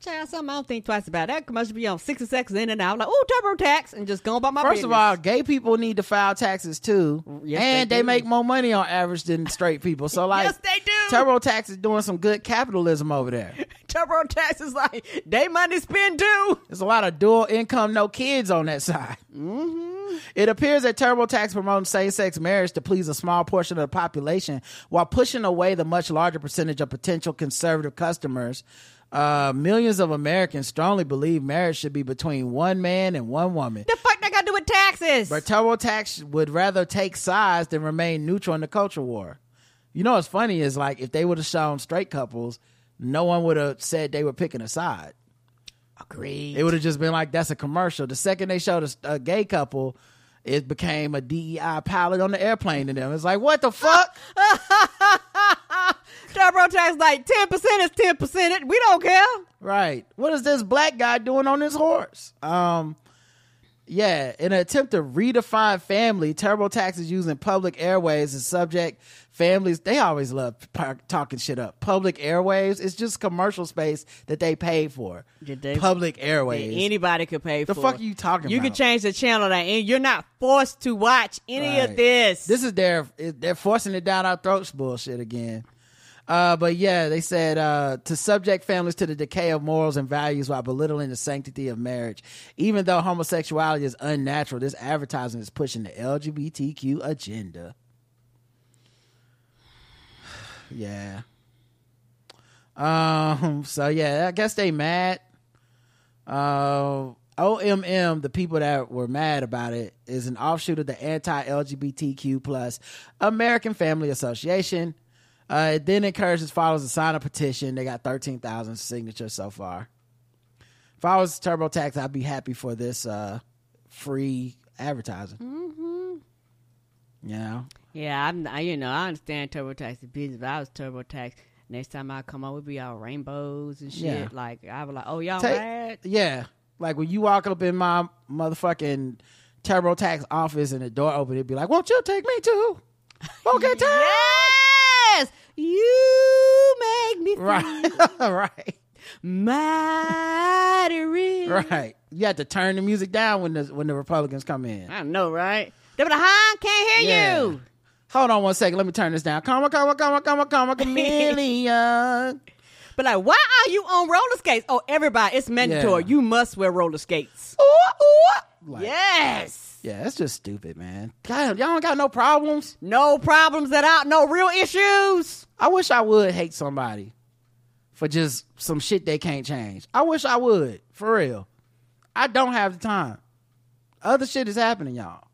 Child, something I don't think twice about. That commercial be on six 60 seconds in and out. Like, oh, turbo tax, and just go about my First business. of all, gay people need to file taxes too, Yes, and they they, make more money on average than straight people. So like, Yes, they do. Turbo tax is doing some good capitalism over there. TurboTax is like, they money spent too. There's a lot of dual income, no kids on that side. Mm-hmm. It appears that TurboTax promotes same-sex marriage to please a small portion of the population while pushing away the much larger percentage of potential conservative customers. Uh, millions of Americans strongly believe marriage should be between one man and one woman. The fuck that got to do with taxes? But TurboTax would rather take sides than remain neutral in the culture war. You know what's funny is like if they would have shown straight couples, no one would have said they were picking a side. Agreed. It would have just been like that's a commercial. The second they showed a, a gay couple, it became a DEI pilot on the airplane to them. It's like what the fuck? TurboTax like ten percent is ten percent. We don't care. Right. What is this black guy doing on this horse? Um yeah, in an attempt to redefine family, TurboTax is using public airways as subject families. They always love par- talking shit up. Public airwaves, it's just commercial space that they pay for. Did they- public airways. anybody could pay for The for. fuck are you talking about? You about? can change the channel, that, and you're not forced to watch any of Right. this. This is their they're forcing it down our throats bullshit again. Uh, but yeah, they said uh, to subject families to the decay of morals and values while belittling the sanctity of marriage. Even though homosexuality is unnatural, this advertising is pushing the LGBTQ agenda. Yeah. Um. So yeah, I guess they mad. Uh, OMM, the people that were mad about it, is an offshoot of the anti-LGBTQ plus American Family Association. Uh, it then encourages followers to sign a petition. They got thirteen thousand signatures so far. If I was TurboTax, I'd be happy for this uh, free advertising. hmm You know, Yeah, I'm. I, you know, I understand TurboTax is business. but I was TurboTax, next time I come out, would be all rainbows and shit. Yeah. Like I was like, oh y'all Take- mad? yeah, like when you walk up in my motherfucking TurboTax office and the door open, it'd be like, "Won't you take me too?" Okay, Yes, you make me feel Right, right, mighty right. You have to turn the music down when the when the Republicans come in. I know, right? They be like, huh? Can't hear Yeah. you. Hold on one second. Let me turn this down. Come on, come on, come on, come on, come on, chameleon. But like, why are you on roller skates? Oh, everybody, it's mandatory. Yeah. You must wear roller skates. Like, yes. Yeah, that's just stupid, man. God, y'all don't got no problems. No problems at all. No real issues. I wish I would hate somebody for just some shit they can't change. I wish I would, for real. I don't have the time. Other shit is happening, y'all.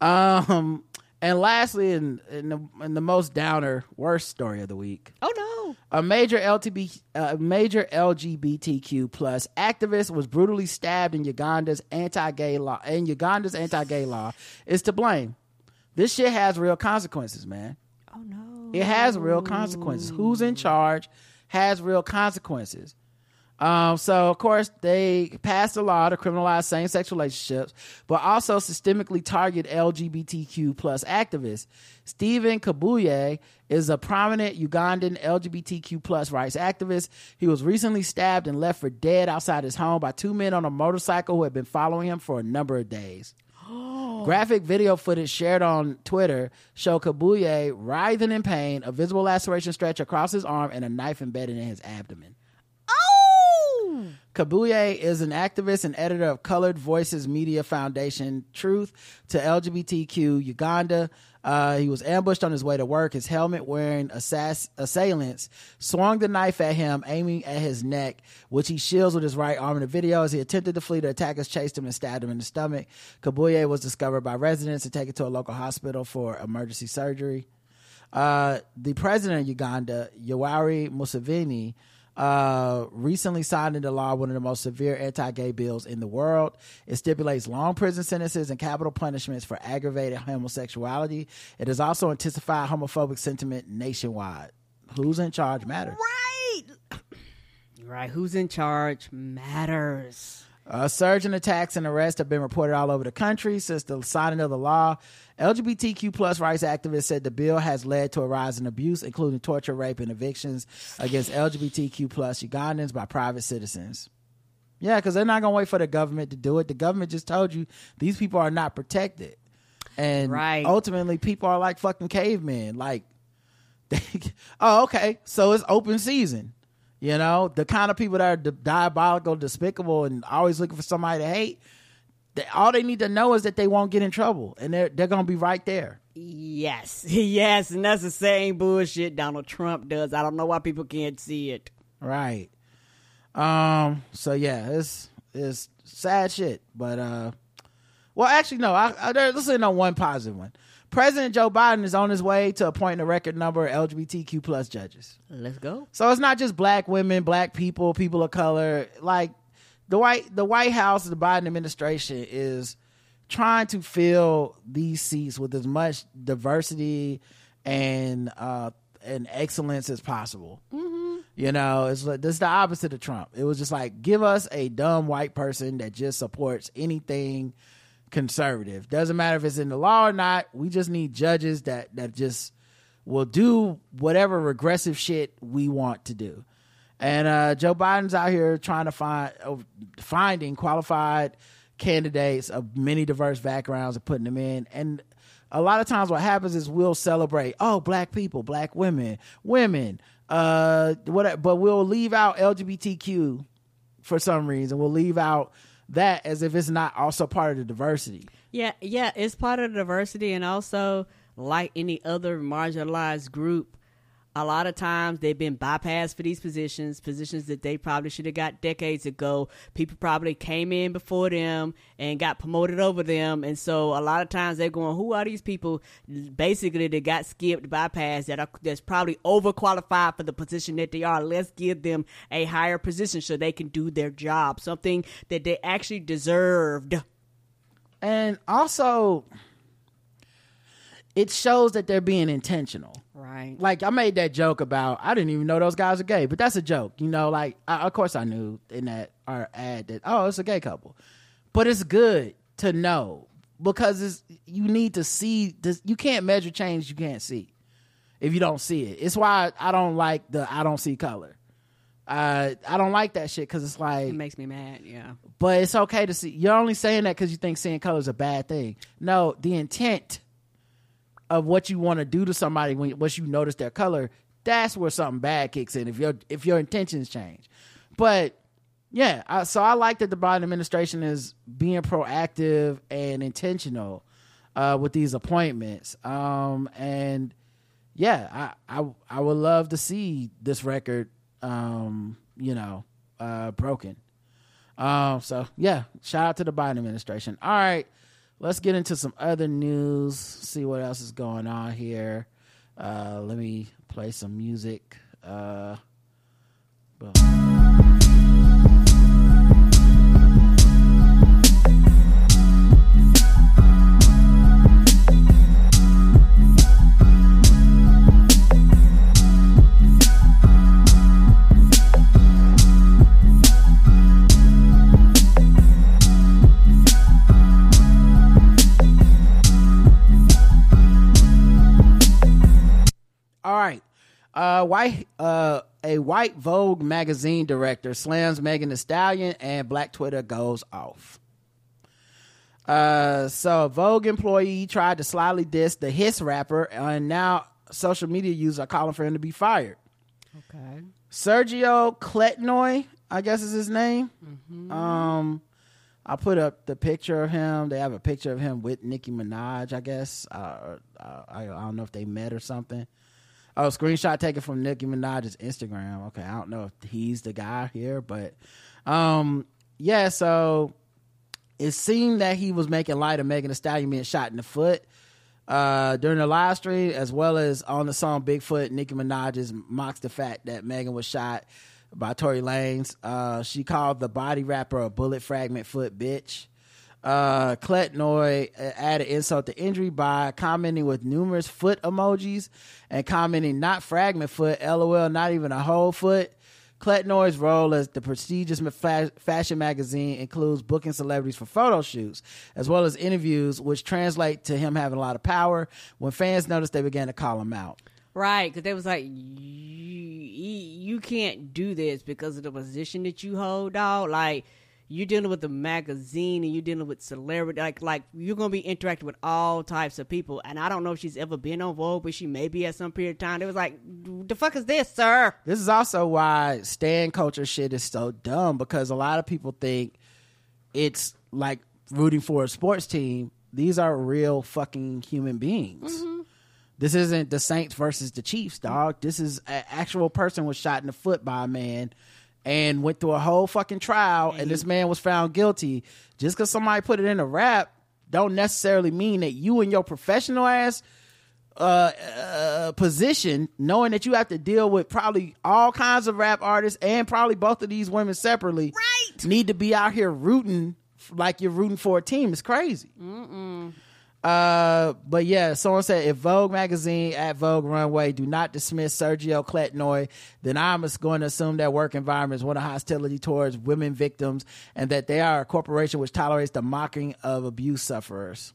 Um, and lastly, in in the, in the most downer, worst story of the week, Oh no. a major LTB, uh, major LGBTQ plus activist was brutally stabbed in Uganda's anti-gay law. And Uganda's anti-gay law is to blame. This shit has real consequences, man. Oh no. It has real consequences. Who's in charge has real consequences. Um, so of course they passed a law to criminalize same-sex relationships, but also systemically target LGBTQ plus activists. Stephen Kabuye is a prominent Ugandan LGBTQ plus rights activist. He was recently stabbed and left for dead outside his home by two men on a motorcycle who had been following him for a number of days. Graphic video footage shared on Twitter show Kabuye writhing in pain, a visible laceration stretch across his arm, and a knife embedded in his abdomen. Kabuye is an activist and editor of Colored Voices Media Foundation Truth to LGBTQ Uganda. Uh, he was ambushed on his way to work. His helmet wearing assass- assailants swung the knife at him, aiming at his neck, which he shields with his right arm. In the video, as he attempted to flee, the attackers chased him and stabbed him in the stomach. Kabuye was discovered by residents and taken to a local hospital for emergency surgery. Uh, the president of Uganda, Yoweri Museveni, uh, recently signed into law one of the most severe anti-gay bills in the world. It stipulates long prison sentences and capital punishments for aggravated homosexuality. It has also intensified homophobic sentiment nationwide. Who's in charge matters. Right. Right. Who's in charge matters. A surge in attacks and arrests have been reported all over the country since the signing of the law. LGBTQ plus rights activists said the bill has led to a rise in abuse, including torture, rape, and evictions against LGBTQ plus Ugandans by private citizens. Yeah, because they're not going to wait for the government to do it. The government just told you these people are not protected. And Right. ultimately, people are like fucking cavemen. Like, they, oh, okay, so it's open season. You know, the kind of people that are di- diabolical, despicable, and always looking for somebody to hate. They, all they need to know is that they won't get in trouble, and they're they're gonna be right there. Yes, yes, and that's the same bullshit Donald Trump does. I don't know why people can't see it. Right. Um. So yeah, it's it's sad shit. But uh, well, actually, no. I, I there, let's one positive one. President Joe Biden is on his way to appointing a record number of LGBTQ plus judges. Let's go. So it's not just black women, black people, people of color. Like the white the White House, the Biden administration is trying to fill these seats with as much diversity and uh and excellence as possible. You know, it's like this is the opposite of Trump. It was just like give us a dumb white person that just supports anything conservative. Doesn't matter if it's in the law or not. We just need judges that that just will do whatever regressive shit we want to do. And uh, Joe Biden's out here trying to find uh, finding qualified candidates of many diverse backgrounds and putting them in. And a lot of times, what happens is we'll celebrate, oh, black people, black women, women, uh, what, but we'll leave out LGBTQ for some reason. We'll leave out that as if it's not also part of the diversity. Yeah, yeah, it's part of the diversity, and also like any other marginalized group, a lot of times they've been bypassed for these positions, positions that they probably should have got decades ago. People probably came in before them and got promoted over them, and so a lot of times they're going, "Who are these people?" Basically, they got skipped, bypassed that are that's probably overqualified for the position that they are. Let's give them a higher position so they can do their job, something that they actually deserved. And also, it shows that they're being intentional. Right. Like I made that joke about I didn't even know those guys are gay, but that's a joke, you know. Like I, of course I knew in that our ad that oh it's a gay couple, but it's good to know because it's you need to see this. You can't measure change you can't see if you don't see it. It's why I don't like the I don't see color. Uh, I don't like that shit because it's like It makes me mad. Yeah. but it's okay to see. You're only saying that because you think seeing color is a bad thing. No, the intent of what you want to do to somebody when once you notice their color, that's where something bad kicks in. If your if your intentions change, but yeah, I, so I like that the Biden administration is being proactive and intentional uh, with these appointments. Um, and yeah, I, I I would love to see this record, um, you know, uh, broken. Um, so yeah, shout out to the Biden administration. All right, let's get into some other news. See what else is going on here. Uh, let me play some music. Uh, All right. Uh, white, uh, a white Vogue magazine director slams Megan Thee Stallion and Black Twitter goes off. Uh, so a Vogue employee tried to slyly diss the Hiss rapper, and now social media users are calling for him to be fired. Okay. Sergio Kletnoy, I guess is his name. Um, I put up the picture of him. They have a picture of him with Nicki Minaj, I guess. Uh, uh, I, I don't know if they met or something. Oh, screenshot taken from Nicki Minaj's Instagram. Okay, I don't know if he's the guy here, but um, yeah. So it seemed that he was making light of Megan Thee Stallion being shot in the foot uh, during the live stream, as well as on the song Bigfoot. Nicki Minaj mocks the fact that Megan was shot by Tory Lanez. Uh, she called the body rapper a bullet fragment foot bitch. Uh, Kletnoy added insult to injury by commenting with numerous foot emojis and commenting not fragment foot, lol, not even a whole foot. Kletnoy's role as the prestigious fashion magazine includes booking celebrities for photo shoots, as well as interviews, which translate to him having a lot of power. When fans noticed, they began to call him out. Right, because they was like, you can't do this because of the position that you hold, dog. Like, you're dealing with a magazine and you're dealing with celebrity like like you're gonna be interacting with all types of people and i don't know if she's ever been on vogue but she may be at some period of time it was like the fuck is this sir This is also why stand culture shit is so dumb because a lot of people think it's like rooting for a sports team. These are real fucking human beings. Mm-hmm. This isn't the Saints versus the Chiefs, dog. This is an actual person was shot in the foot by a man and went through a whole fucking trial and this man was found guilty. Just because somebody put it in a rap don't necessarily mean that you and your professional ass uh, uh position knowing that you have to deal with probably all kinds of rap artists and probably both of these women separately right need to be out here rooting like you're rooting for a team it's crazy Mm-mm. Uh but yeah someone said if vogue magazine at vogue runway do not dismiss sergio kletnoy then i'm just going to assume that work environment is one of hostility towards women victims and that they are a corporation which tolerates the mocking of abuse sufferers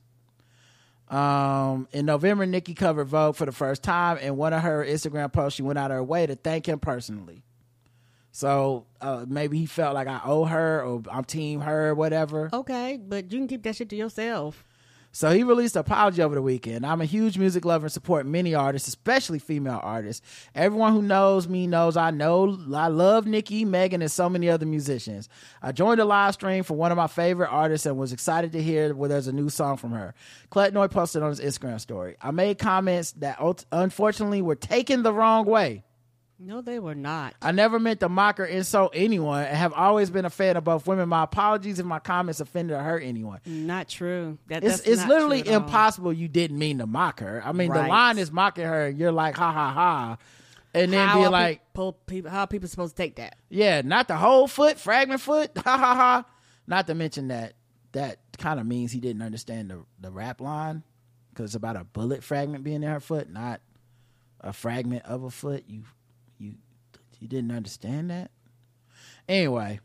um, in November, Nicki covered Vogue for the first time. and one of her Instagram posts, she went out of her way to thank him personally. So uh, maybe he felt like I owe her or I'm team her, or whatever. okay but you can keep that shit to yourself So he released an apology over the weekend. I'm a huge music lover and support many artists, especially female artists. Everyone who knows me knows I know I love Nicki, Megan, and so many other musicians. I joined a live stream for one of my favorite artists and was excited to hear where there's a new song from her. Kletnoy posted on his Instagram story. I made comments that unfortunately were taken the wrong way. No they were not I never meant to mock or insult anyone and have always been a fan of both women. My apologies if my comments offended or hurt anyone. not true that, It's it's literally all. impossible you didn't mean to mock her. I mean, the line is mocking her. You're like, ha ha ha. And then how be like, people, people how are people supposed to take that yeah, not the whole foot, fragment foot, ha ha ha. Not to mention that that kind of means he didn't understand the, the rap line because it's about a bullet fragment being in her foot, not a fragment of a foot. You you didn't understand that. Anyway,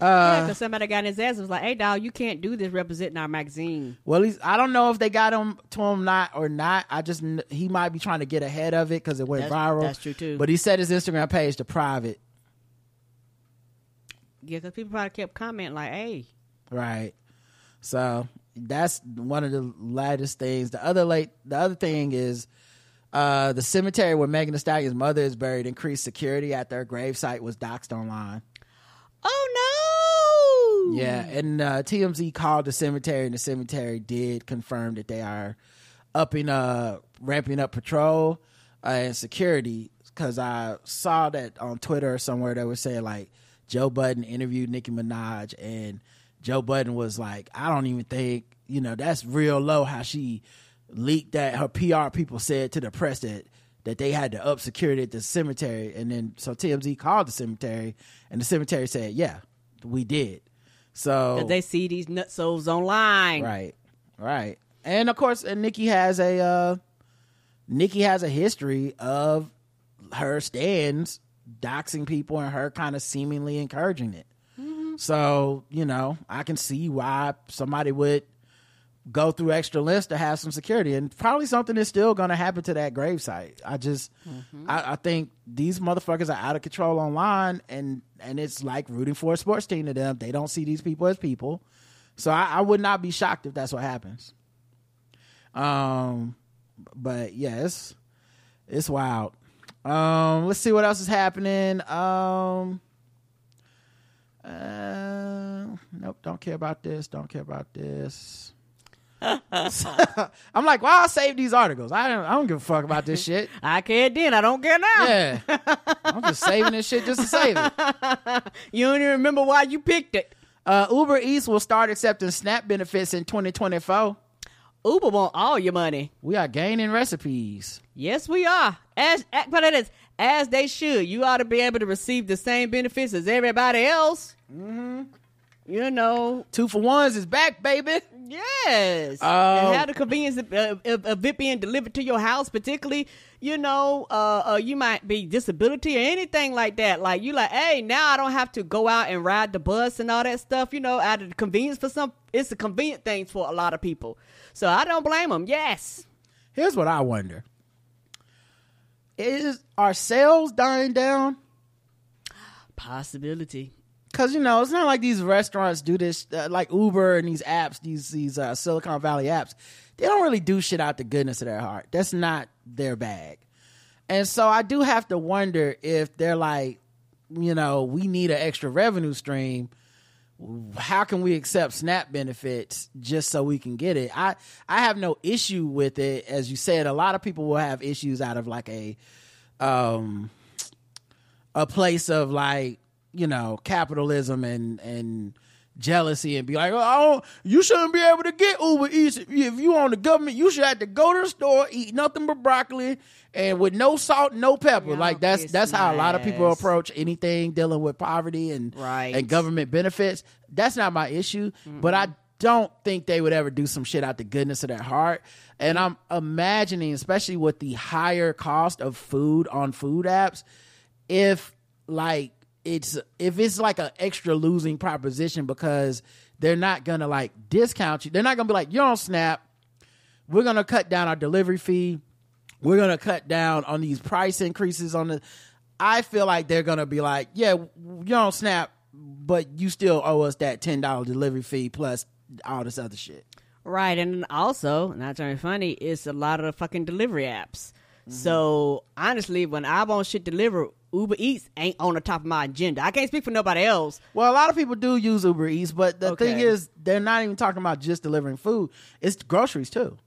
yeah, uh, because somebody got in his ass and was like, "Hey, dog, you can't do this representing our magazine." Well, he's, I don't know if they got him to him not or not. I just he might be trying to get ahead of it because it went That's- viral. that's true, too. But he set his Instagram page to private. Yeah, because people probably kept commenting like, "Hey, Right. So that's one of the latest things. The other late the other thing is uh the cemetery where Megan Thee Stallion's mother is buried increased security after her gravesite was doxxed online. oh no!" Yeah, and uh, TMZ called the cemetery, and the cemetery did confirm that they are upping, uh, ramping up patrol uh, and security. Because I saw that on Twitter or somewhere they were saying like Joe Budden interviewed Nicki Minaj, and Joe Budden was like, "I don't even think you know that's real low how she leaked that her PR people said to the press that." That they had to up security at the cemetery, and then so TMZ called the cemetery, and the cemetery said, "Yeah, we did." So they see these nutsos online. Right, right, and of course, and Nicki has a uh, Nicki has a history of her stands doxing people and her kind of seemingly encouraging it. So you know, I can see why somebody would go through extra lengths to have some security, and probably something is still going to happen to that gravesite. I just, I, I think these motherfuckers are out of control online, and and it's like rooting for a sports team to them. They don't see these people as people, so I, I would not be shocked if that's what happens. Um, but yeah, it's it's wild. Um, let's see what else is happening. Um, uh, nope, don't care about this. Don't care about this. I'm like, why I save these articles? I don't, I don't give a fuck about this shit. I care then. I don't care now. Yeah, I'm just saving this shit just to save it. you don't even remember why you picked it. Uh, Uber Eats will start accepting SNAP benefits in 2024. Uber want all your money. We are gaining recipes. Yes, we are. As as- but it is as they should. You ought to be able to receive the same benefits as everybody else. Mm-hmm. You know, Two for ones is back, baby. Yes. Oh. and have the convenience of, of, of it being delivered to your house, particularly. You know, uh, uh, you might be disability or anything like that. Like you, like, hey, now I don't have to go out and ride the bus and all that stuff. You know, out of the convenience for some, it's a convenient thing for a lot of people. So I don't blame them. Yes. Here's what I wonder: Is are sales dying down? Possibility. Cause you know it's not like these restaurants do this uh, like Uber and these apps, these these uh, Silicon Valley apps. They don't really do shit out the goodness of their heart. That's not their bag. And so I do have to wonder if they're like, you know, we need an extra revenue stream. How can we accept SNAP benefits just so we can get it? I I have no issue with it. As you said, a lot of people will have issues out of like a um a place of like you know capitalism and and jealousy and be like, oh, you shouldn't be able to get Uber Eats if you on the government. You should have to go to the store, eat nothing but broccoli and with no salt, no pepper. like that's that's how a lot of people approach anything dealing with poverty and Right. and government benefits. That's not my issue, but I don't think they would ever do some shit out the goodness of their heart. And I'm imagining, especially with the higher cost of food on food apps, if like it's if it's like an extra losing proposition because they're not gonna like discount you. They're not gonna be like, you're on Snap. We're gonna cut down our delivery fee. We're gonna cut down on these price increases on the. I feel like they're gonna be like, yeah, you're on Snap, but you still owe us that ten dollar delivery fee plus all this other shit. Right, and also, not trying to be funny, it's a lot of the fucking delivery apps. Mm-hmm. So honestly, when I want shit delivered, Uber Eats ain't on the top of my agenda. I can't speak for nobody else. Well, a lot of people do use Uber Eats, but the thing is, they're not even talking about just delivering food. It's groceries too.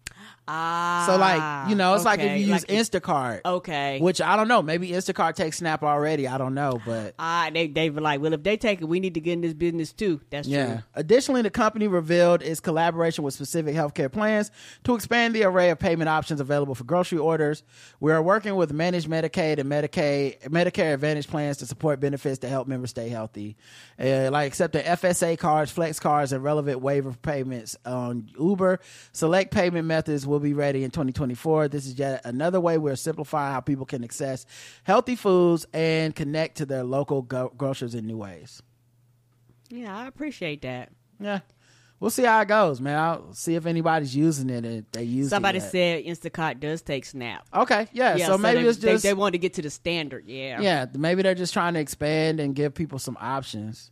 Ah, So like, you know, it's like if you use like- Instacart. Okay. Which I don't know. Maybe Instacart takes Snap already. I don't know, but Ah, they they were like, well, if they take it, we need to get in this business too. That's yeah. true. Additionally, the company revealed its collaboration with specific healthcare plans to expand the array of payment options available for grocery orders. We are working with managed Medicaid and Medicaid, Medicare Advantage plans to support benefits to help members stay healthy, uh, like accepting FSA cards, flex cards, and relevant waiver payments on Uber. Select payment methods will be ready in 2024. This is yet another way we're simplifying how people can access healthy foods and connect to their local go- grocers in new ways. Yeah, I appreciate that. Yeah. We'll see how it goes, man. I'll see if anybody's using it. If they use Somebody it said Instacart does take Snap. Okay, yeah. so maybe they, it's just they, they want to get to the standard. Yeah. yeah. Maybe they're just trying to expand and give people some options.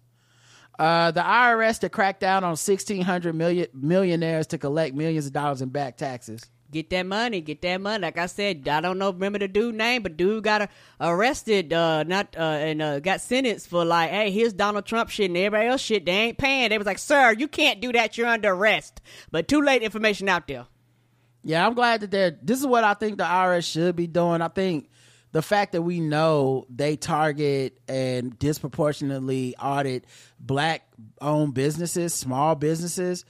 Uh, the IRS to crack down on sixteen hundred million millionaires to collect millions of dollars in back taxes. Get that money, get that money. Like I said, I don't know, remember the dude name, but dude got arrested, uh, not uh, and uh, got sentenced for like, hey, here's Donald Trump shit and everybody else shit. They ain't paying. They was like, sir, you can't do that. You're under arrest. But too late. Information out there. Yeah, I'm glad that they're. This is what I think the IRS should be doing. I think the fact that we know they target and disproportionately audit black owned businesses, small businesses,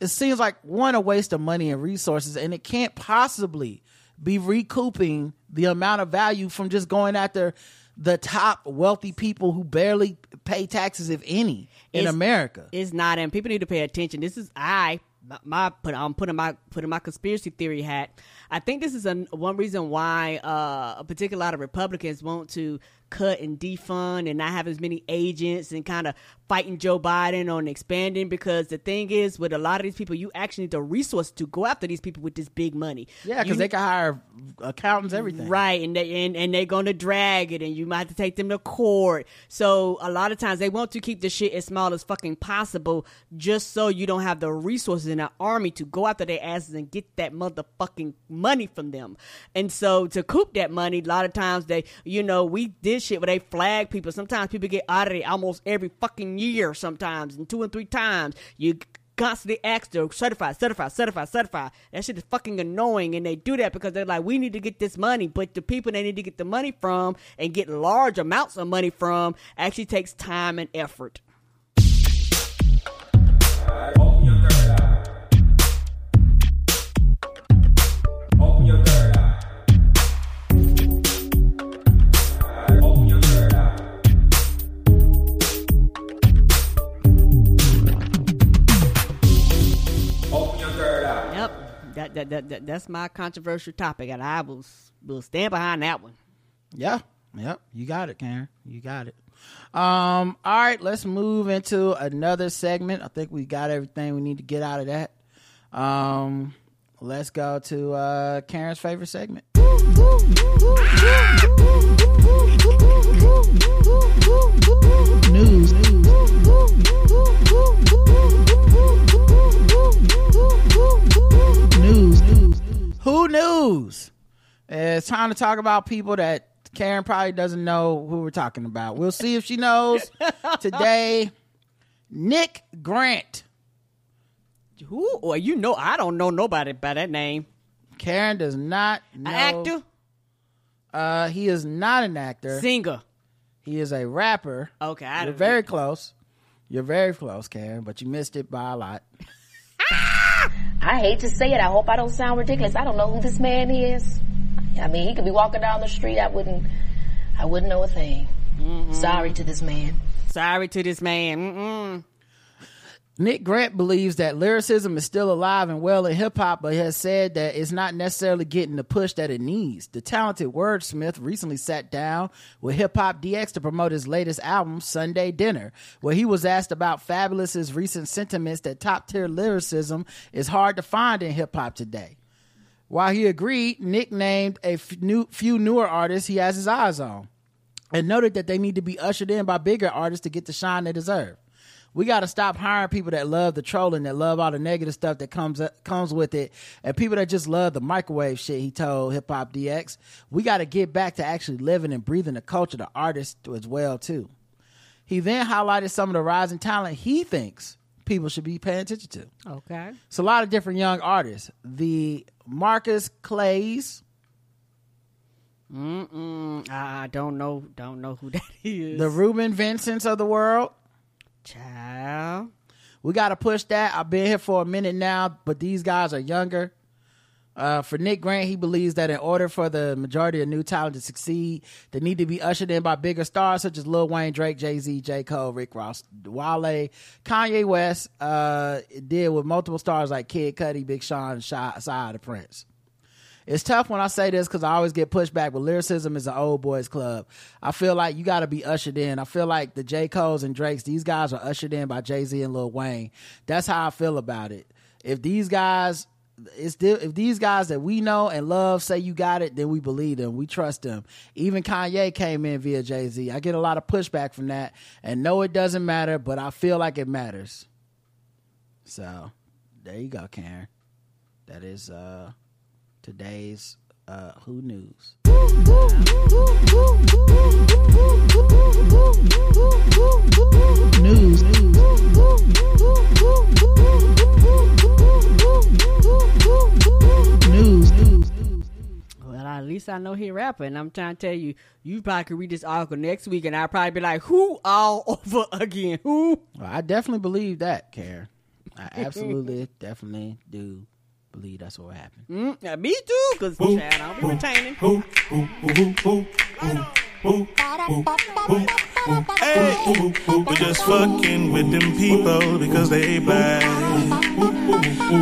it seems like one a waste of money and resources, and it can't possibly be recouping the amount of value from just going after the top wealthy people who barely pay taxes, if any, in It's- America. It's not, and people need to pay attention. This is I my, put I'm putting my putting my conspiracy theory hat. I think this is a, one reason why uh, a particular lot of Republicans want to cut and defund and not have as many agents and kind of fighting Joe Biden on expanding because the thing is with a lot of these people you actually need the resource to go after these people with this big money. Yeah, because they can hire accountants, everything. Right, and they and, and they're gonna drag it, and you might have to take them to court. So a lot of times they want to keep the shit as small as fucking possible, just so you don't have the resources in the army to go after their asses and get that motherfucking money from them. And so to coop that money, a lot of times they, you know, we did shit where they flag people. Sometimes people get audited almost every fucking year. Sometimes and two and three times you constantly ask to certify, certify, certify, certify. That shit is fucking annoying, and they do that because they're like, we need to get this money, but the people they need to get the money from and get large amounts of money from actually takes time and effort. That, that, that, that that's my controversial topic, and I will will stand behind that one. Yeah. Yep. You got it, Karen. You got it. Um, all right, let's move into another segment. I think we got everything we need to get out of that. Um, let's go to uh Karen's favorite segment. News. news. Who news? It's time to talk about people that Karen probably doesn't know who we're talking about. We'll see if she knows today. Nick Grant. Who? Well, you know, I don't know nobody by that name. Karen does not know. An actor? Uh, he is not an actor. Singer. He is a rapper. Okay, I you're very close. You're very close, Karen, but you missed it by a lot. I hate to say it. I hope I don't sound ridiculous. I don't know who this man is. I mean, he could be walking down the street. I wouldn't. I wouldn't know a thing. Sorry to this man. Sorry to this man. Mm-mm. Nick Grant believes that lyricism is still alive and well in hip hop, but has said that it's not necessarily getting the push that it needs. The talented wordsmith recently sat down with Hip Hop DX to promote his latest album, Sunday Dinner, where he was asked about Fabolous's recent sentiments that top tier lyricism is hard to find in hip hop today. While he agreed, Nick named a few newer artists he has his eyes on and noted that they need to be ushered in by bigger artists to get the shine they deserve. We got to stop hiring people that love the trolling, that love all the negative stuff that comes uh, comes with it, and people that just love the microwave shit. He told Hip Hop DX, we got to get back to actually living and breathing the culture, the artists as well too. He then highlighted some of the rising talent he thinks people should be paying attention to. Okay. It's a lot of different young artists. The Marcus Clays, Mm-mm. I don't know. Don't know who that is. the Reuben Vincents of the world. Child. We got to push that. I've been here for a minute now, but these guys are younger. Uh, for Nick Grant, he believes that in order for the majority of new talent to succeed, they need to be ushered in by bigger stars such as Lil Wayne, Drake, Jay Z, J. Cole, Rick Ross, Wale, Kanye West. Uh, did with multiple stars like Kid Cudi, Big Sean, CyHi the Prynce. It's tough when I say this because I always get pushback, but lyricism is an old boys club. I feel like you got to be ushered in. I feel like the J. Cole's and Drake's, these guys are ushered in by Jay Z and Lil Wayne. That's how I feel about it. If these guys, it's if these guys that we know and love say you got it, then we believe them. We trust them. Even Kanye came in via Jay Z. I get a lot of pushback from that, and no, it doesn't matter, but I feel like it matters. So there you go, Karen. That is uh today's uh Who News. News. News. News. Well, at least I know he rapping. I'm trying to tell you, you probably could read this article next week, and I'll probably be like, "Who all over again? Who?" Well, I definitely believe that, Karen. I absolutely, definitely do believe that's what happened. Mm, yeah, me too, because Chad, I'll be retaining. Hey, we're just fucking with them people because they black.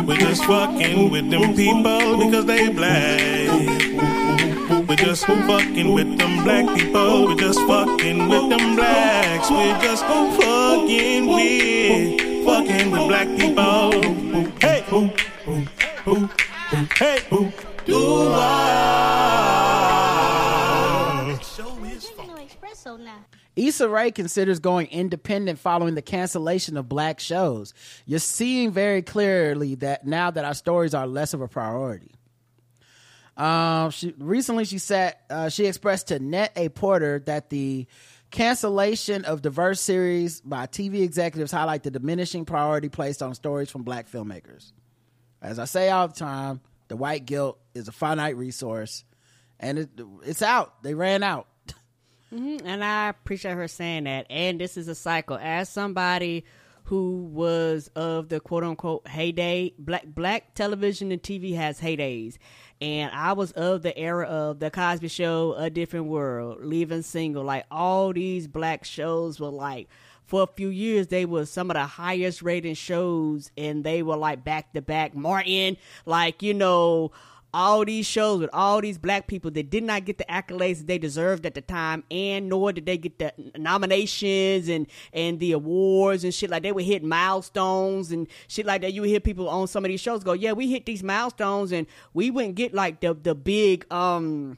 We're just fucking with them people because they black. We're just fucking with them black people. We're just fucking with them blacks. We're just fucking with, fucking with black people. Hey, hey, do Issa Rae considers going independent following the cancellation of black shows. You're seeing very clearly that now that our stories are less of a priority. Um, she recently she said uh, she expressed to Net A Porter that the cancellation of diverse series by TV executives highlight the diminishing priority placed on stories from black filmmakers. As I say all the time, the white guilt is a finite resource, and it, it's out. They ran out. hmm And I appreciate her saying that. And this is a cycle. As somebody who was of the quote unquote heyday, black black television and TV has heydays. And I was of the era of the Cosby Show, A Different World, Living Single. Like all these black shows were like for a few years they were some of the highest rated shows and they were like back to back. Martin, like, you know, all these shows with all these black people that did not get the accolades they deserved at the time, and nor did they get the nominations and and the awards and shit like they would hit milestones and shit like that. You would hear people on some of these shows go, "Yeah, we hit these milestones, and we wouldn't get like the the big um."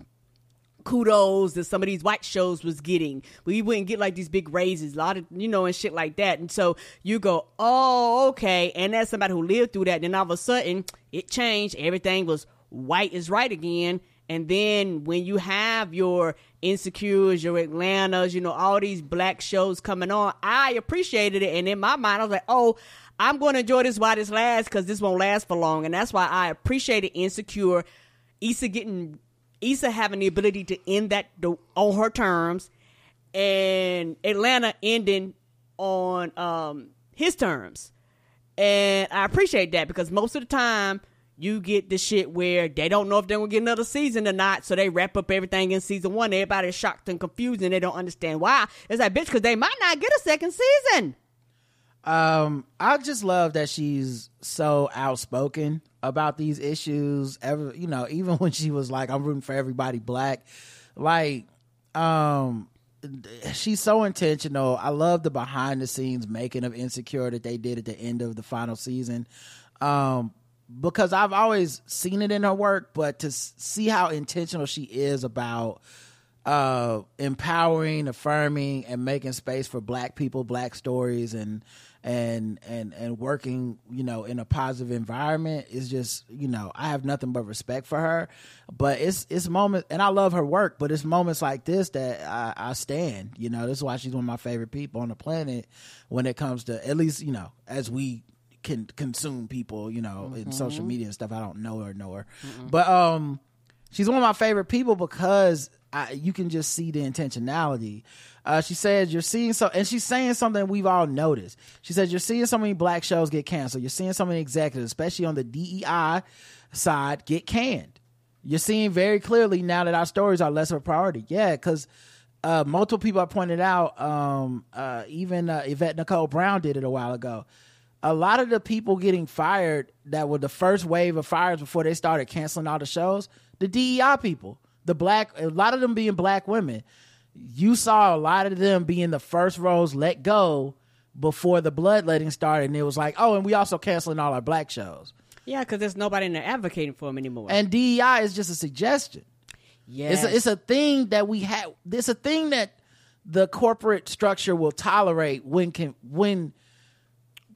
Kudos that some of these white shows was getting. We wouldn't get like these big raises, a lot of you know, and shit like that. And so you go, oh, okay. And that's somebody who lived through that. Then all of a sudden, it changed. Everything was white is right again. And then when you have your Insecures, your Atlantas, you know, all these black shows coming on, I appreciated it. And in my mind, I was like, oh, I'm going to enjoy this while this lasts because this won't last for long. And that's why I appreciated Insecure, Issa getting, Issa having the ability to end that on her terms, and Atlanta ending on um, his terms. And I appreciate that because most of the time you get the shit where they don't know if they're gonna get another season or not, so they wrap up everything in season one. Everybody's shocked and confused and they don't understand why. It's like bitch, because they might not get a second season. Um, I just love that she's so outspoken about these issues. Ever, you know, even when she was like, "I'm rooting for everybody black," like, um, she's so intentional. I love the behind the scenes making of Insecure that they did at the end of the final season. Um, because I've always seen it in her work, but to see how intentional she is about uh, empowering, affirming, and making space for Black people, Black stories, and and and and working, you know, in a positive environment is just, you know, I have nothing but respect for her. But it's it's moments, and I love her work, but it's moments like this that I, I stand. You know, this is why she's one of my favorite people on the planet when it comes to at least, you know, as we can consume people, you know, in social media and stuff. I don't know her, know her, but um, she's one of my favorite people because I, you can just see the intentionality. Uh, she says you're seeing so, and she's saying something we've all noticed. She says you're seeing so many black shows get canceled. You're seeing so many executives, especially on the DEI side, get canned. You're seeing very clearly now that our stories are less of a priority. Yeah, because uh, multiple people have pointed out, um, uh, even uh, Yvette Nicole Brown did it a while ago. A lot of the people getting fired that were the first wave of fires before they started canceling all the shows, the DEI people, the black, a lot of them being black women. You saw a lot of them being the first rows let go before the bloodletting started, and it was like, oh, and we also canceling all our black shows. Yeah, because there's nobody in there advocating for them anymore. And DEI is just a suggestion. Yes. It's a, it's a thing that we have. It's a thing that the corporate structure will tolerate when can when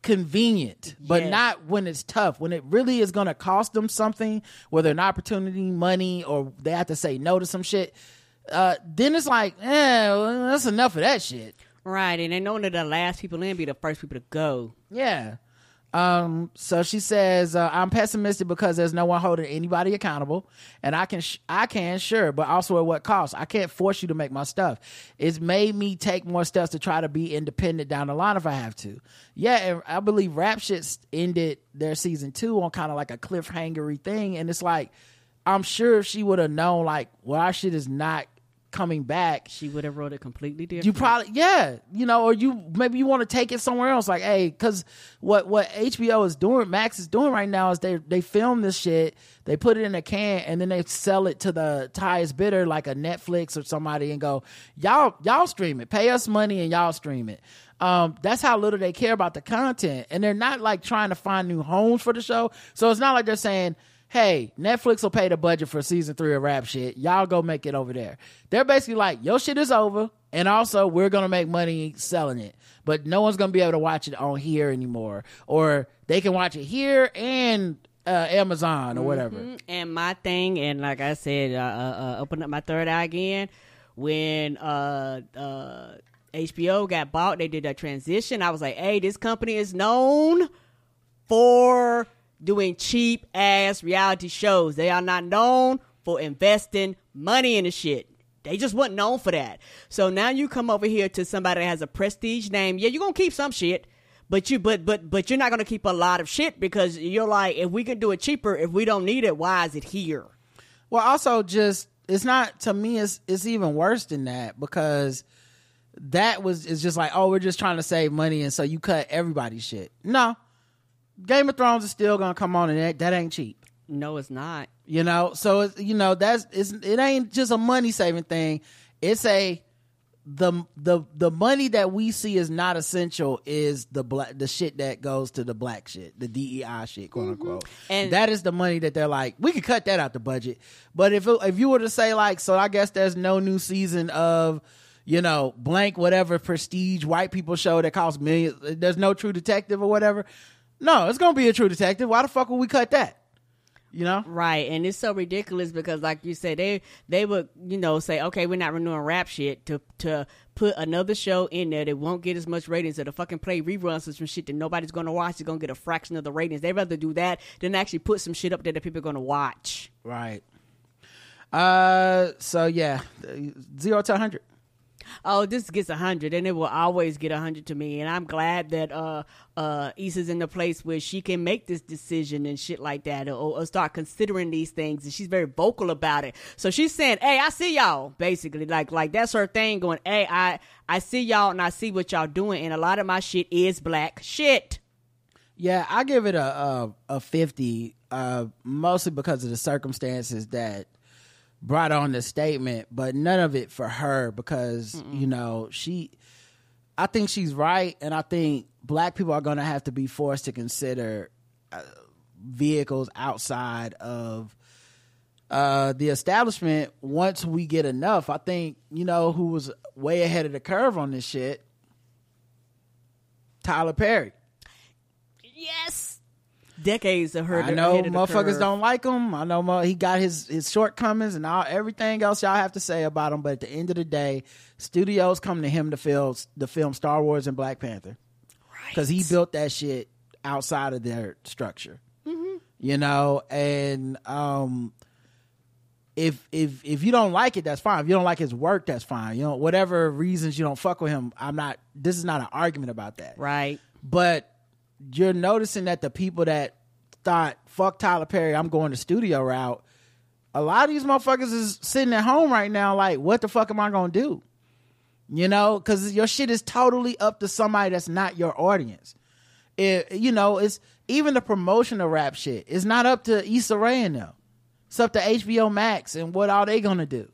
convenient, but Yes. not when it's tough. When it really is going to cost them something, whether an opportunity, money, or they have to say no to some shit. Uh, then it's like, eh, well, that's enough of that shit. Right, and they know that the last people in be the first people to go. Yeah. Um, so she says, uh, I'm pessimistic because there's no one holding anybody accountable and I can, sh- I can, sure, but also at what cost? I can't force you to make my stuff. It's made me take more steps to try to be independent down the line if I have to. Yeah. And I believe rap shit ended their season two on kind of like a cliffhangery thing. And it's like, I'm sure if she would have known like, well, our shit is not coming back, she would have wrote it completely different. you probably yeah, you know, or you maybe you want to take it somewhere else. Like, hey, because what what HBO is doing, Max is doing right now is they they film this shit, they put it in a can, and then they sell it to the highest bidder, like a Netflix or somebody, and go, y'all y'all stream it, pay us money, and y'all stream it. Um, that's how little they care about the content, and they're not like trying to find new homes for the show. So it's not like they're saying hey, Netflix will pay the budget for season three of rap shit. Y'all go make it over there. They're basically like, your shit is over. And also, we're going to make money selling it. But no one's going to be able to watch it on here anymore. Or they can watch it here and uh, Amazon or whatever. Mhm. And my thing, and like I said, uh, uh, uh, open up my third eye again. When uh, uh, HBO got bought, they did a transition. I was like, hey, this company is known for doing cheap ass reality shows. They are not known for investing money in the shit. They just wasn't known for that. So now you come over here to somebody that has a prestige name. Yeah, you're gonna keep some shit. But you but but but you're not gonna keep a lot of shit because you're like, if we can do it cheaper, if we don't need it, why is it here? Well, also just it's not to me. It's it's even worse than that because that was is just like oh we're just trying to save money and so you cut everybody's shit. No, Game of Thrones is still gonna come on and that, that ain't cheap. No, it's not. You know, so it's, you know that's it's it ain't just a money saving thing. It's a the the the money that we see is not essential is the black the shit that goes to the black shit the DEI shit quote mm-hmm. unquote And- that is the money that they're like we could cut that out the budget but if it, if you were to say like so I guess there's no new season of you know blank whatever prestige white people show that costs millions there's no True Detective or whatever no it's gonna be a True Detective why the fuck would we cut that You know, right? And it's so ridiculous because, like you said, they they would you know say, okay, we're not renewing rap shit to to put another show in there that won't get as much ratings or to fucking play reruns of some shit that nobody's gonna watch. It's gonna get a fraction of the ratings. They'd rather do that than actually put some shit up there that people are gonna watch. Right. Uh. So yeah, zero to hundred. Oh, this gets a hundred, and it will always get a hundred to me. And I'm glad that uh uh Issa's in the place where she can make this decision and shit like that, or, or start considering these things. And she's very vocal about it. So she's saying, "Hey, I see y'all." Basically, like like that's her thing. Going, "Hey, I I see y'all and I see what y'all doing." And a lot of my shit is black shit. Yeah, I give it a a, a fifty, uh, mostly because of the circumstances that brought on the statement, but none of it for her because you know she. I think she's right, and I think black people are going to have to be forced to consider uh, vehicles outside of uh, the establishment once we get enough. I think you know who was way ahead of the curve on this shit. Tyler Perry. Yes. Decades of her. I know motherfuckers don't like him. I know mo- he got his his shortcomings and all everything else y'all have to say about him. But at the end of the day, studios come to him to film the film Star Wars and Black Panther, because he built that shit outside of their structure. You know, and um, if if if you don't like it, that's fine. If you don't like his work, that's fine. You know, whatever reasons you don't fuck with him, I'm not. This is not an argument about that, right? But you're noticing that the people that thought fuck Tyler Perry, I'm going the studio route. A lot of these motherfuckers is sitting at home right now, like, what the fuck am I gonna do? You know, because your shit is totally up to somebody that's not your audience. It, you know, it's even the promotion of rap shit. It's not up to Issa Rae and them. It's up to HBO Max and what are they gonna do?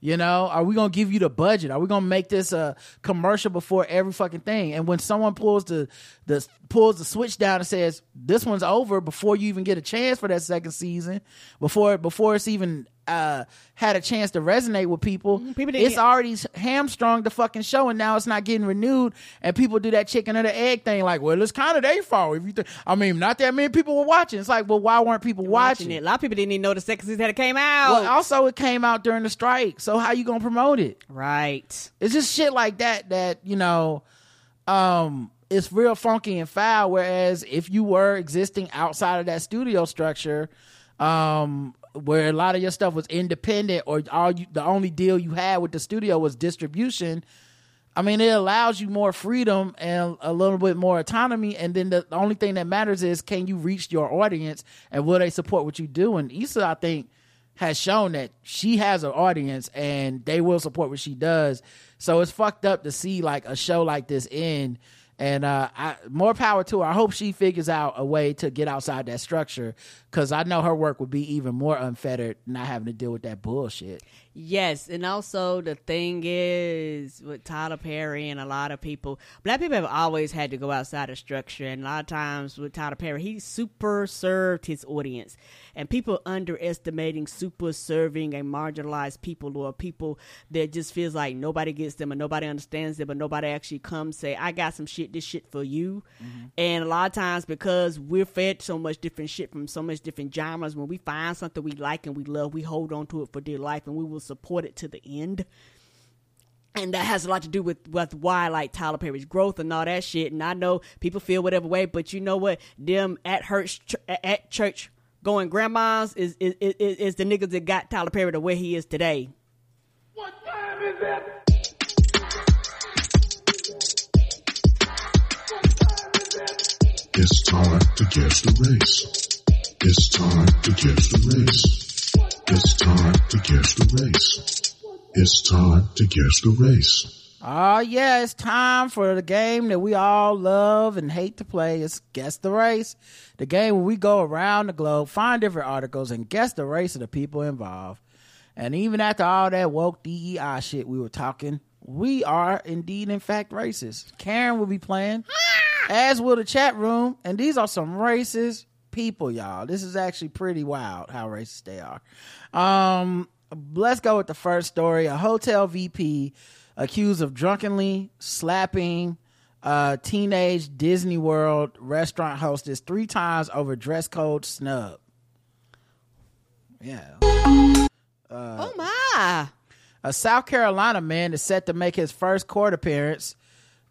You know, are we gonna give you the budget? Are we gonna make this a commercial before every fucking thing? And when someone pulls the the pulls the switch down and says this one's over before you even get a chance for that second season, before before it's even uh had a chance to resonate with people, people didn't it's get- already hamstrung the fucking show, and now it's not getting renewed. And people do that chicken or the egg thing, like, well, it's kind of their fault. If you, th- I mean, not that many people were watching. It's like, well, why weren't people watching, it? A lot of people didn't even know the second season that it came out. Well, also it came out during the strike, so how you gonna promote it? Right. It's just shit like that that you know, um, it's real funky and foul. Whereas if you were existing outside of that studio structure, um, where a lot of your stuff was independent, or all you, the only deal you had with the studio was distribution. I mean, it allows you more freedom and a little bit more autonomy. And then the, the only thing that matters is can you reach your audience and will they support what you do? And Issa, I think, has shown that she has an audience and they will support what she does. So it's fucked up to see like a show like this end. And uh, I, more power to her. I hope she figures out a way to get outside that structure because I know her work would be even more unfettered, not having to deal with that bullshit. Yes, and also the thing is with Tyler Perry and a lot of people, black people have always had to go outside of structure, and a lot of times with Tyler Perry, he super served his audience, and people underestimating super serving and marginalized people or people that just feels like nobody gets them and nobody understands them, but nobody actually comes say, "I got some shit, this shit for you," mm-hmm. and a lot of times because we're fed so much different shit from so much different genres, when we find something we like and we love, we hold on to it for dear life, and we will support it to the end. And that has a lot to do with, with why like Tyler Perry's growth and all that shit. And I know people feel whatever way, but you know what? Them at church, at church going grandmas is is, is is the niggas that got Tyler Perry to where he is today. It's time to guess the race. It's time to guess the race. It's time to guess the race. It's time to guess the race. Oh yeah, it's time for the game that we all love and hate to play. It's Guess the Race. The game where we go around the globe, find different articles, and guess the race of the people involved. And even after all that woke DEI shit we were talking, we are indeed in fact racist. Karen will be playing, ah! as will the chat room, and these are some racist people, y'all. This is actually pretty wild how racist they are. Um, let's go with the first story. A hotel VP accused of drunkenly slapping a teenage Disney World restaurant hostess three times over dress code snub. Yeah. oh my! A South Carolina man is set to make his first court appearance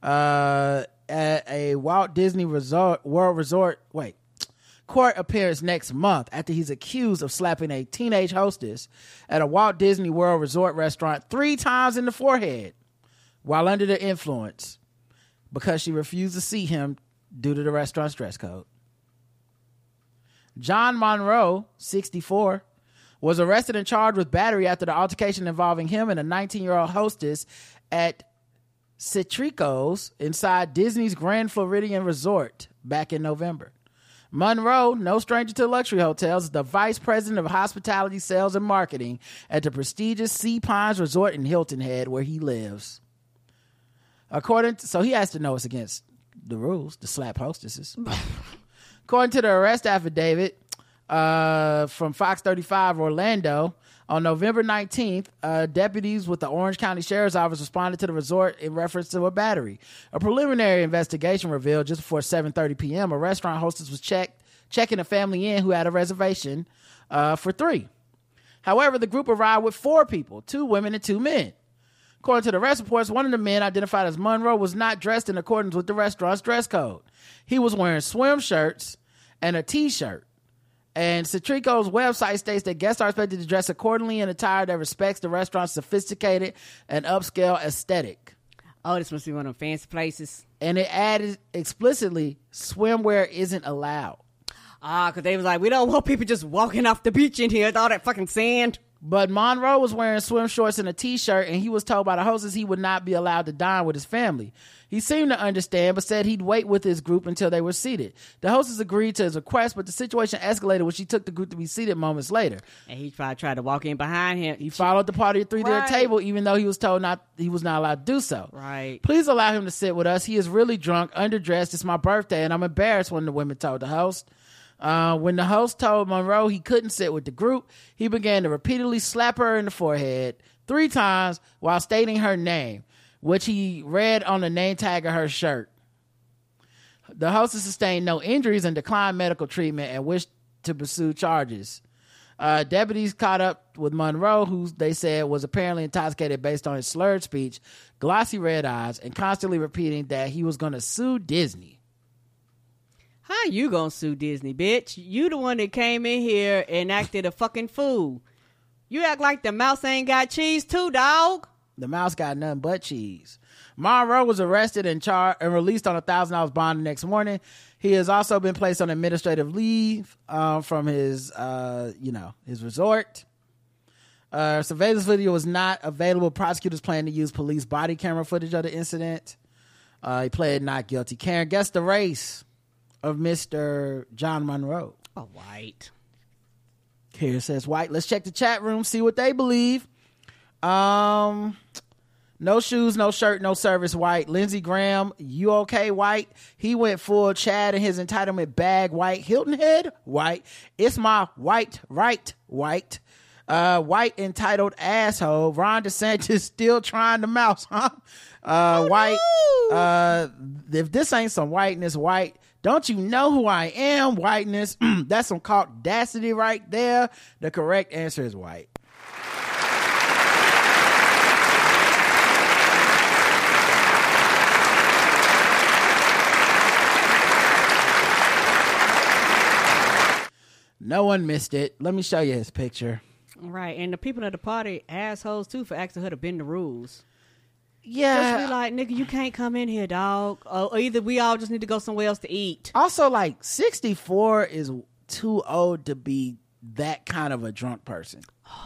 uh, at a Walt Disney Resort World Resort. Wait, court appearance next month after he's accused of slapping a teenage hostess at a Walt Disney World Resort restaurant three times in the forehead while under the influence because she refused to see him due to the restaurant's dress code. John Monroe, 64, was arrested and charged with battery after the altercation involving him and a 19 year old hostess at Citrico's inside Disney's Grand Floridian Resort back in November. Monroe, no stranger to luxury hotels, is the vice president of hospitality sales and marketing at the prestigious Sea Pines Resort in Hilton Head, where he lives. According to, so he has to know it's against the rules to slap hostesses. According to the arrest affidavit uh, from Fox 35 Orlando, on November 19th, uh, deputies with the Orange County Sheriff's Office responded to the resort in reference to a battery. A preliminary investigation revealed just before 7:30 p.m. a restaurant hostess was checked checking a family in who had a reservation uh, for three. However, the group arrived with four people, two women and two men. According to the arrest reports, one of the men, identified as Monroe, was not dressed in accordance with the restaurant's dress code. He was wearing swim shirts and a t-shirt. And Citrico's website states that guests are expected to dress accordingly in attire that respects the restaurant's sophisticated and upscale aesthetic. Oh, this must be one of them fancy places. And it added explicitly, swimwear isn't allowed. Ah, because they was like, we don't want people just walking off the beach in here with all that fucking sand. But Monroe was wearing swim shorts and a t-shirt, and he was told by the hostess he would not be allowed to dine with his family. He seemed to understand, but said he'd wait with his group until they were seated. The hostess agreed to his request, but the situation escalated when she took the group to be seated moments later. And he tried, tried to walk in behind him. He followed the party three to Right. the table, even though he was told not he was not allowed to do so. Right. Please allow him to sit with us. He is really drunk, underdressed. It's my birthday, and I'm embarrassed. When the women told the host. Uh, when the host told Monroe he couldn't sit with the group, he began to repeatedly slap her in the forehead three times while stating her name, which he read on the name tag of her shirt. The hostess sustained no injuries and declined medical treatment and wished to pursue charges. Uh, deputies caught up with Monroe, who they said was apparently intoxicated based on his slurred speech, glossy red eyes, and constantly repeating that he was going to sue Disney. How you gonna sue Disney, bitch? You the one that came in here and acted a fucking fool. You act like the mouse ain't got cheese too, dog. The mouse got nothing but cheese. Monroe was arrested and charged and released on a thousand dollars bond the next morning. He has also been placed on administrative leave uh, from his, uh, you know, his resort. Uh, surveillance video was not available. Prosecutors plan to use police body camera footage of the incident. Uh, he pled not guilty. Karen, guess the race of Mr. John Monroe. A white. Here it says white. Let's check the chat room, see what they believe. Um, no shoes, no shirt, no service. White. Lindsey Graham, you okay? White. He went full Chad in his entitlement bag. White. Hilton Head. White. It's my white right. White. Uh, white entitled asshole. Ron DeSantis still trying to mouse, huh? Uh, white. Uh, if this ain't some whiteness, white. Don't you know who I am? Whiteness. That's some audacity right there. The correct answer is white. No one missed it. Let me show you his picture. Right, and the people at the party assholes too for asking her to bend the rules. Yeah. just be like, nigga, you can't come in here, dog. Or, either we all just need to go somewhere else to eat. Also, like 64 is too old to be that kind of a drunk person.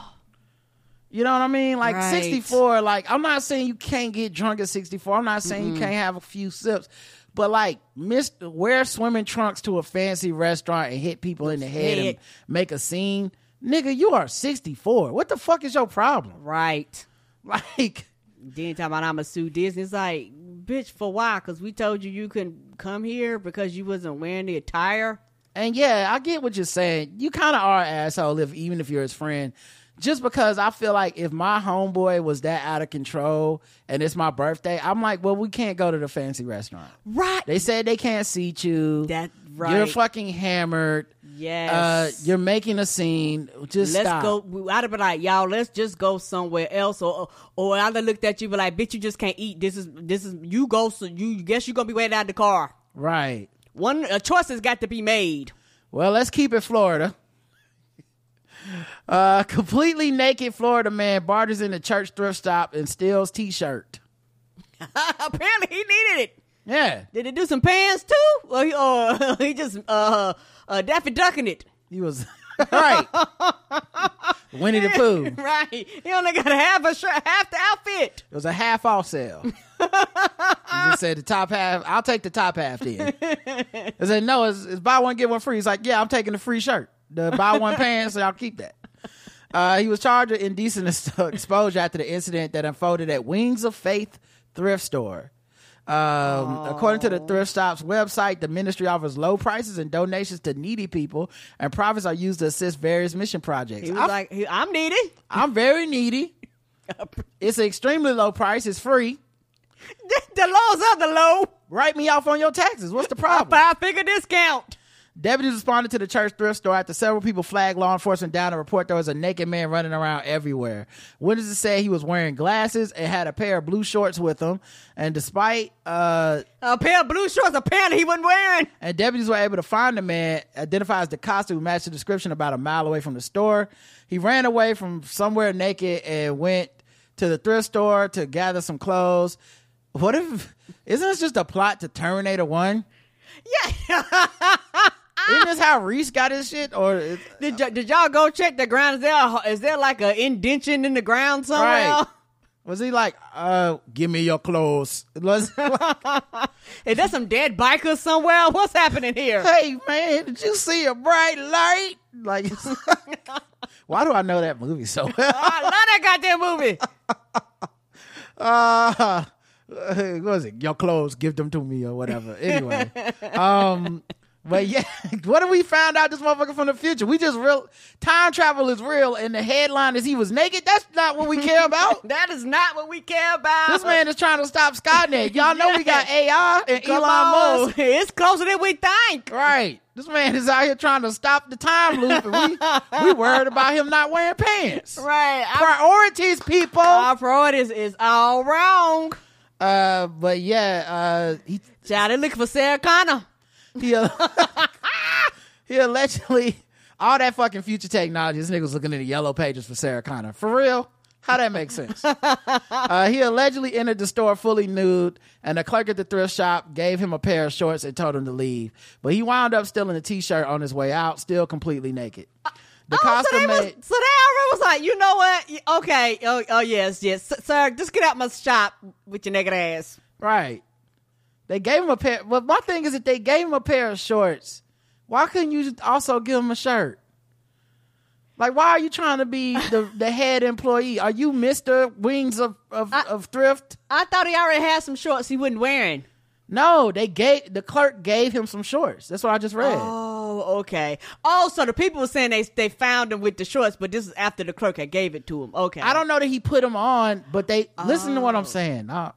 You know what I mean? Like Right. 64, like I'm not saying you can't get drunk at 64. I'm not saying Mm-mm. you can't have a few sips. But like miss wear swimming trunks to a fancy restaurant and hit people in the head and make a scene. Nigga, you are 64. What the fuck is your problem? Right. Like Then talking about I'ma sue Disney. It's like, bitch, for why? Because we told you you couldn't come here because you wasn't wearing the attire. And yeah, I get what you're saying. You kind of are an asshole if even if you're his friend just because I feel like if my homeboy was that out of control and it's my birthday, I'm like, well, we can't go to the fancy restaurant. Right. They said they can't seat you. That right. You're fucking hammered. Yes. Uh, you're making a scene. Just let's stop. go. I'd have been like, y'all, let's just go somewhere else, or or I'd have looked at you, be like, bitch, you just can't eat. This is this is you go. So you guess you're gonna be waiting out the car. Right. One a choice has got to be made. Well, let's keep it Florida. Uh, completely naked Florida man barters in a church thrift stop and steals t-shirt. Apparently, he needed it. Yeah, Did he do some pants too, or he, or he just uh uh Daffy ducking it? he was right. Winnie the Pooh. right. He only got half a shirt, half the outfit. It was a half off sale. he just said the top half. I'll take the top half then. I said no, it's, it's buy one get one free. He's like, yeah, I'm taking the free shirt. The buy one pants, so I'll keep that. Uh, he was charged with indecent exposure after the incident that unfolded at Wings of Faith thrift store. Um, according to the thrift stop's website, the ministry offers low prices and donations to needy people, and profits are used to assist various mission projects. He was I'm- like, I'm needy. I'm very needy. It's an extremely low price. It's free. the lows are the low. Write me off on your taxes. What's the problem? Five figure discount. Deputies responded to the church thrift store after several people flagged law enforcement down to report there was a naked man running around everywhere. Witnesses say he was wearing glasses and had a pair of blue shorts with him. And despite uh A pair of blue shorts, apparently he wasn't wearing. and deputies were able to find the man, identifies the costume matched the description about a mile away from the store. He ran away from somewhere naked and went to the thrift store to gather some clothes. What if isn't this just a plot to Terminator One? Yeah. Isn't this how Reese got his shit? Or Did, y- did y'all go check the ground? Is there a, is there like a indention in the ground somewhere? Right. was he like, uh, give me your clothes? Was- Is there some dead bikers somewhere? What's happening here? hey man, did you see a bright light? Like, why do I know that movie so well? I love that goddamn movie. uh what was it your clothes give them to me or whatever anyway um but yeah what if we found out this motherfucker from the future we just real time travel is real and the headline is he was naked that's not what we care about that is not what we care about. this man is trying to stop skynet y'all know we got ai and Come elon musk It's closer than we think. right this man is out here trying to stop the time loop and we we worried about him not wearing pants Right. Priorities people our priorities is all wrong. uh but yeah uh he they looking for Sarah Connor. He, he allegedly all that fucking future technology. This nigga was looking in the yellow pages for Sarah Connor. For real? How that make sense? uh, he allegedly entered the store fully nude, and the clerk at the thrift shop gave him a pair of shorts and told him to leave. But he wound up stealing a t-shirt on his way out, still completely naked. The Oh, so costume they, was, so they already was like, you know what? Okay. Oh, oh yes, yes. Sir, just get out my shop with your naked ass. right. They gave him a pair. But my thing is that they gave him a pair of shorts. Why couldn't you also give him a shirt? Like, why are you trying to be the, the head employee? Are you Mister Wings of of, of Thrift? I thought he already had some shorts he wasn't wearing. No, they gave the clerk gave him some shorts. That's what I just read. Oh, okay. Oh, so the people were saying they they found him with the shorts, but this is after the clerk had gave it to him. Okay. I don't know that he put them on, but they listen to what Oh. I'm saying. Uh,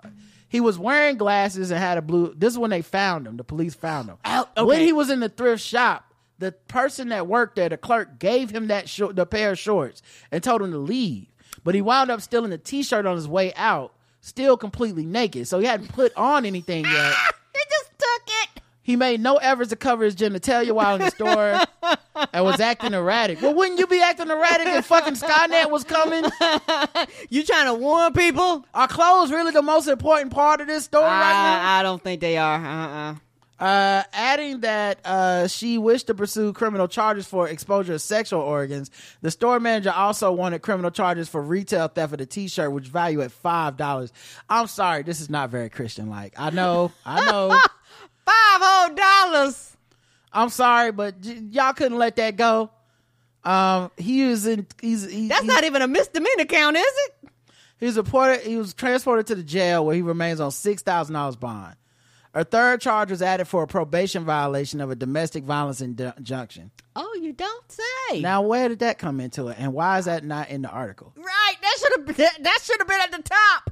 he was wearing glasses and had a blue. This is when they found him. The police found him Oh, okay. when he was in the thrift shop. The person that worked there, the clerk, gave him that short, the pair of shorts, and told him to leave. But he wound up stealing the T-shirt on his way out, still completely naked. So he hadn't put on anything yet. He just took it. He made no efforts to cover his genitalia while in the store and was acting erratic. Well, wouldn't you be acting erratic if fucking Skynet was coming? You trying to warn people? Are clothes really the most important part of this story right now? I, I don't think they are. Uh-uh. Uh, adding that uh, she wished to pursue criminal charges for exposure of sexual organs. The store manager also wanted criminal charges for retail theft of the T-shirt, which value at five dollars. I'm sorry, this is not very Christian-like. I know, I know. Five whole dollars. I'm sorry, but j- y'all couldn't let that go. Um, he was in. He's he, That's he- not even a misdemeanor count, is it? He was reported. He was transported to the jail where he remains on six thousand dollars bond. A third charge was added for a probation violation of a domestic violence injunction. Oh, you don't say. Now, where did that come into it, and why is that not in the article? right, that should have that, that should have been at the top.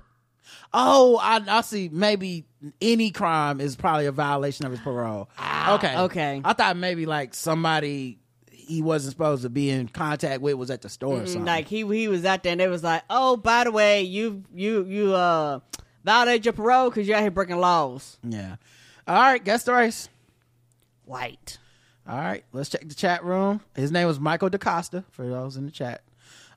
Oh, I, I see. Maybe any crime is probably a violation of his parole. okay, okay. I thought maybe like somebody he wasn't supposed to be in contact with was at the store or something. Like he he was out there and they was like, oh, by the way, you you you uh violated your parole because you're out here breaking laws. yeah. All right, guess the race. White. All right, let's check the chat room. His name was Michael DaCosta for those in the chat.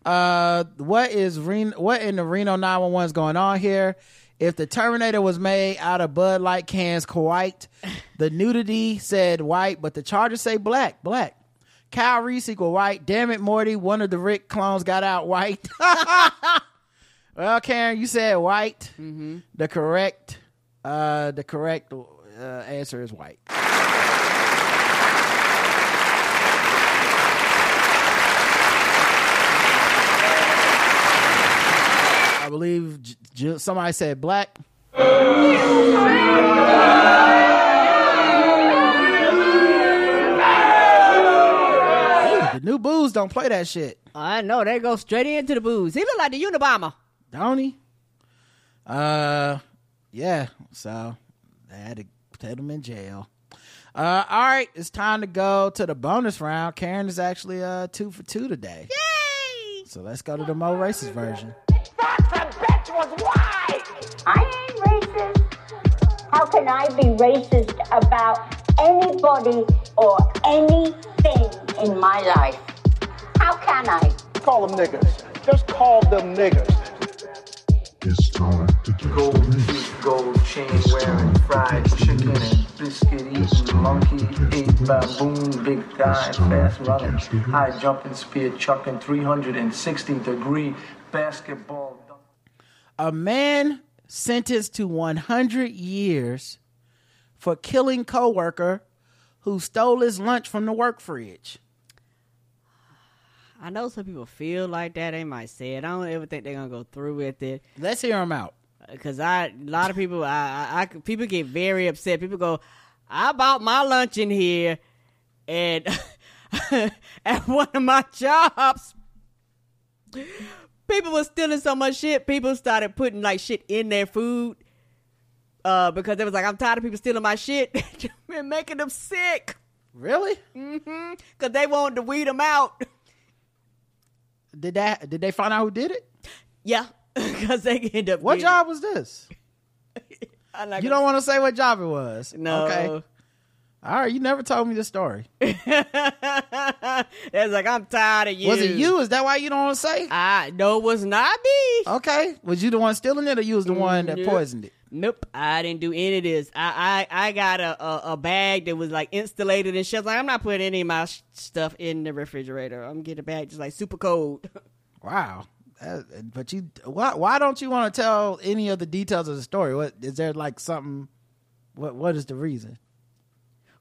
Uh, what is Reno? What in the Reno 911 is going on here? If the Terminator was made out of Bud Light cans, white. The nudity said white, but the charges say black. Black. Kyle Reese equal white. Damn it, Morty. One of the Rick clones got out white. well, Karen, you said white. Mm-hmm. The correct, uh, the correct uh, answer is white. Believe J- J- somebody said black. The new booze don't play that shit. I know they go straight into the booze. He look like the Unabomber. Don't he? Uh, yeah. So they had to put him in jail. Uh, all right, it's time to go to the bonus round. Karen is actually uh two for two today. Yay! So let's go to the Mo racist version. I ain't racist. How can I be racist about anybody or anything in my life? How can I? Call them niggas. Just call them niggas. It's time to get Gold teeth, gold chain wearing, fried chicken and biscuit eating, monkey ate baboon, big thigh, fast running, high jumping, spear chucking, 360 degree basketball. A man sentenced to 100 years for killing coworker who stole his lunch from the work fridge. I know some people feel like that. They might say it. I don't ever think they're gonna go through with it. Let's hear them out. Cause I, a lot of people, I, I, I, people get very upset. People go, I bought my lunch in here, and at one of my jobs, people were stealing so much shit. People started putting like shit in their food, uh, because it was like, I'm tired of people stealing my shit and making them sick. Really? Mm-hmm. Cause they wanted to weed them out. Did that? Did they find out who did it? Yeah, because they end up. What job was this? I'm not You don't want to say what job it was. No. Okay. All right. You never told me the story. It's like I'm tired of you. Was it you? Is that why you don't want to say? I no, it was not me. Okay. Was you the one stealing it, or you was the one that Nope. poisoned it? Nope, I didn't do any of this. I I, I got a, a a bag that was like insulated and shit. Like I'm not putting any of my sh- stuff in the refrigerator. I'm getting a bag just like super cold. Wow. That- but you, why? Why don't you want to tell any of the details of the story? What is there like something? What What is the reason?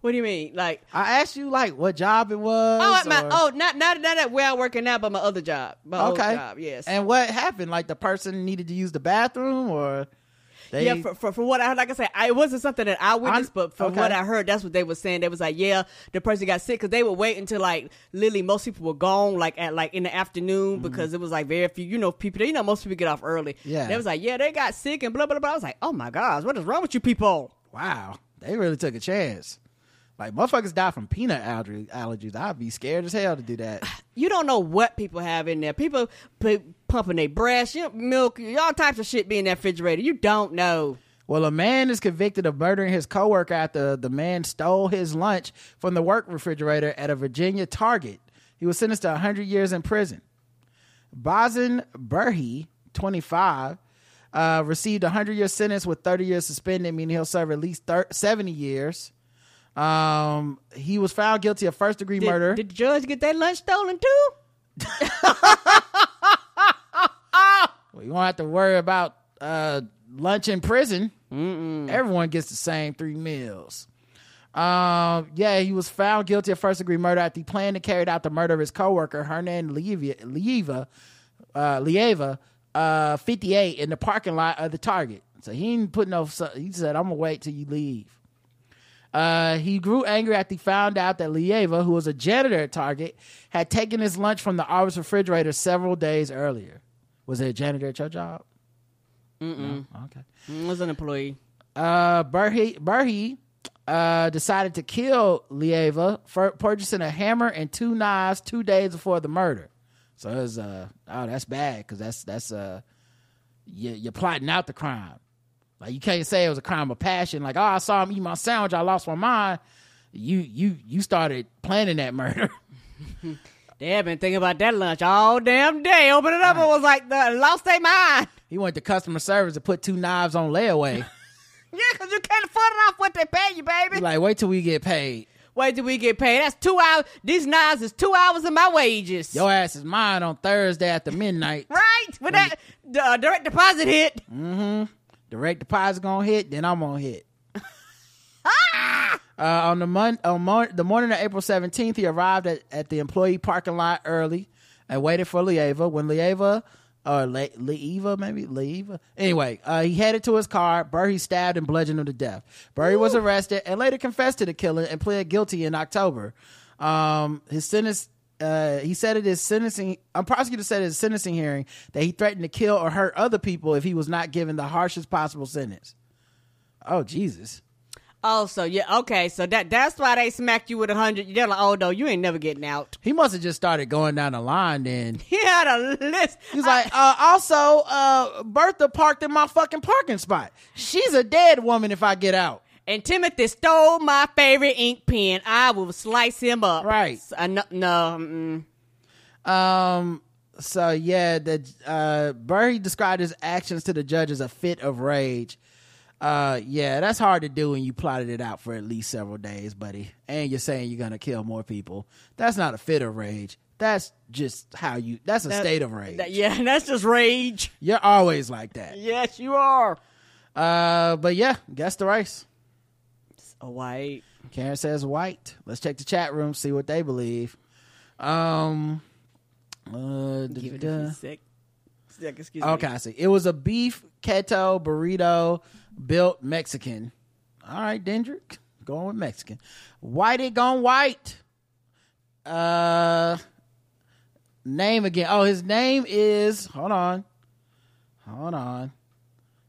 What do you mean? Like I asked you like what job it was. oh at my or- oh not not not at where I'm working now, but my other job. My okay. job, yes. And what happened? Like the person needed to use the bathroom, or they? yeah, for, for, for what I heard, like I said, I, it wasn't something that I witnessed, but from okay. what I heard, that's what they were saying. They was like, yeah, the person got sick because they would wait until like literally most people were gone, like at like in the afternoon mm-hmm. because it was like very few, you know, people. You know, most people get off early. Yeah. they was like, yeah, they got sick and blah blah blah. I was like, oh my gosh, what is wrong with you people? wow, they really took a chance. Like motherfuckers die from peanut allergy, allergies. I'd be scared as hell to do that. You don't know what people have in there. People p- pumping their breast, milk, all types of shit be in that refrigerator. You don't know. Well, a man is convicted of murdering his coworker after the man stole his lunch from the work refrigerator at a Virginia Target. He was sentenced to 100 years in prison. Bazin Berhe, 25, uh, received a 100 year sentence with 30 years suspended, meaning he'll serve at least thir- 70 years. Um, he was found guilty of first degree Did, murder. did the judge get that lunch stolen too? Well, you won't have to worry about uh, lunch in prison. Everyone gets the same three meals. Um, yeah, he was found guilty of first degree murder after he planned and carried out the murder of his coworker Hernan Lieva, Lieva, uh, Lieva, uh, 58, in the parking lot of the Target. So he ain't put no. He said, "I'm gonna wait till you leave." Uh, he grew angry after he found out that Lieva, who was a janitor at Target, had taken his lunch from the office refrigerator several days earlier. Was it a janitor at your job? Mm-mm. No? Okay. Mm, was an employee. Uh, Berhe, Berhe uh, decided to kill Lieva, for purchasing a hammer and two knives two days before the murder. So it was, uh, oh, that's bad because that's that's uh, you, you're plotting out the crime. Like you can't say it was a crime of passion. Like, oh, I saw him eat my sandwich, I lost my mind. You you you started planning that murder. They have been thinking about that lunch all damn day. Open it up and was like, the, lost their mind. he went to customer service to put two knives on layaway. Yeah, because you can't afford it off what they pay you, baby. He like, wait till we get paid. Wait till we get paid. That's two hours. These knives is two hours of my wages. Your ass is mine on Thursday after midnight. Right? When that uh, direct deposit hit. Mm-hmm. Direct deposit gonna hit, then I'm gonna hit. Uh, on the mon- on mor- the morning of April 17th, he arrived at, at the employee parking lot early and waited for Lieva. When Lieva, or Le- Lieva, maybe Lieva. Anyway, uh, he headed to his car. Burry stabbed and bludgeoned him to death. Burry was arrested and later confessed to the killing and pled guilty in October. Um, his sentence. Uh, he said at his sentencing, a prosecutor said at his sentencing hearing that he threatened to kill or hurt other people if he was not given the harshest possible sentence. Oh Jesus! Oh, so yeah, okay. So that that's why they smacked you with a hundred. They're like, oh no, you ain't never getting out. He must have just started going down the line then. He had a list. He's like, uh, also, uh, Bertha parked in my fucking parking spot. She's a dead woman if I get out. And Timothy stole my favorite ink pen. I will slice him up. Right. Uh, no, no mm. Um. So yeah, the uh, Berhe described his actions to the judge as a fit of rage. Uh, yeah, that's hard to do when you plotted it out for at least several days, buddy. And you're saying you're gonna kill more people. That's not a fit of rage. That's just how you. That's a That- state of rage. that- yeah, that's just rage. You're always like that. Yes, you are. Uh, but yeah, guess the race. A white. Karen says white. Let's check the chat room, see what they believe. Um, uh, Give it sec. sec excuse okay, me. I see. It was a beef keto burrito built Mexican. All right, Dendrick, going with Mexican. White it gone white. Uh, name again. Oh, his name is. Hold on, hold on.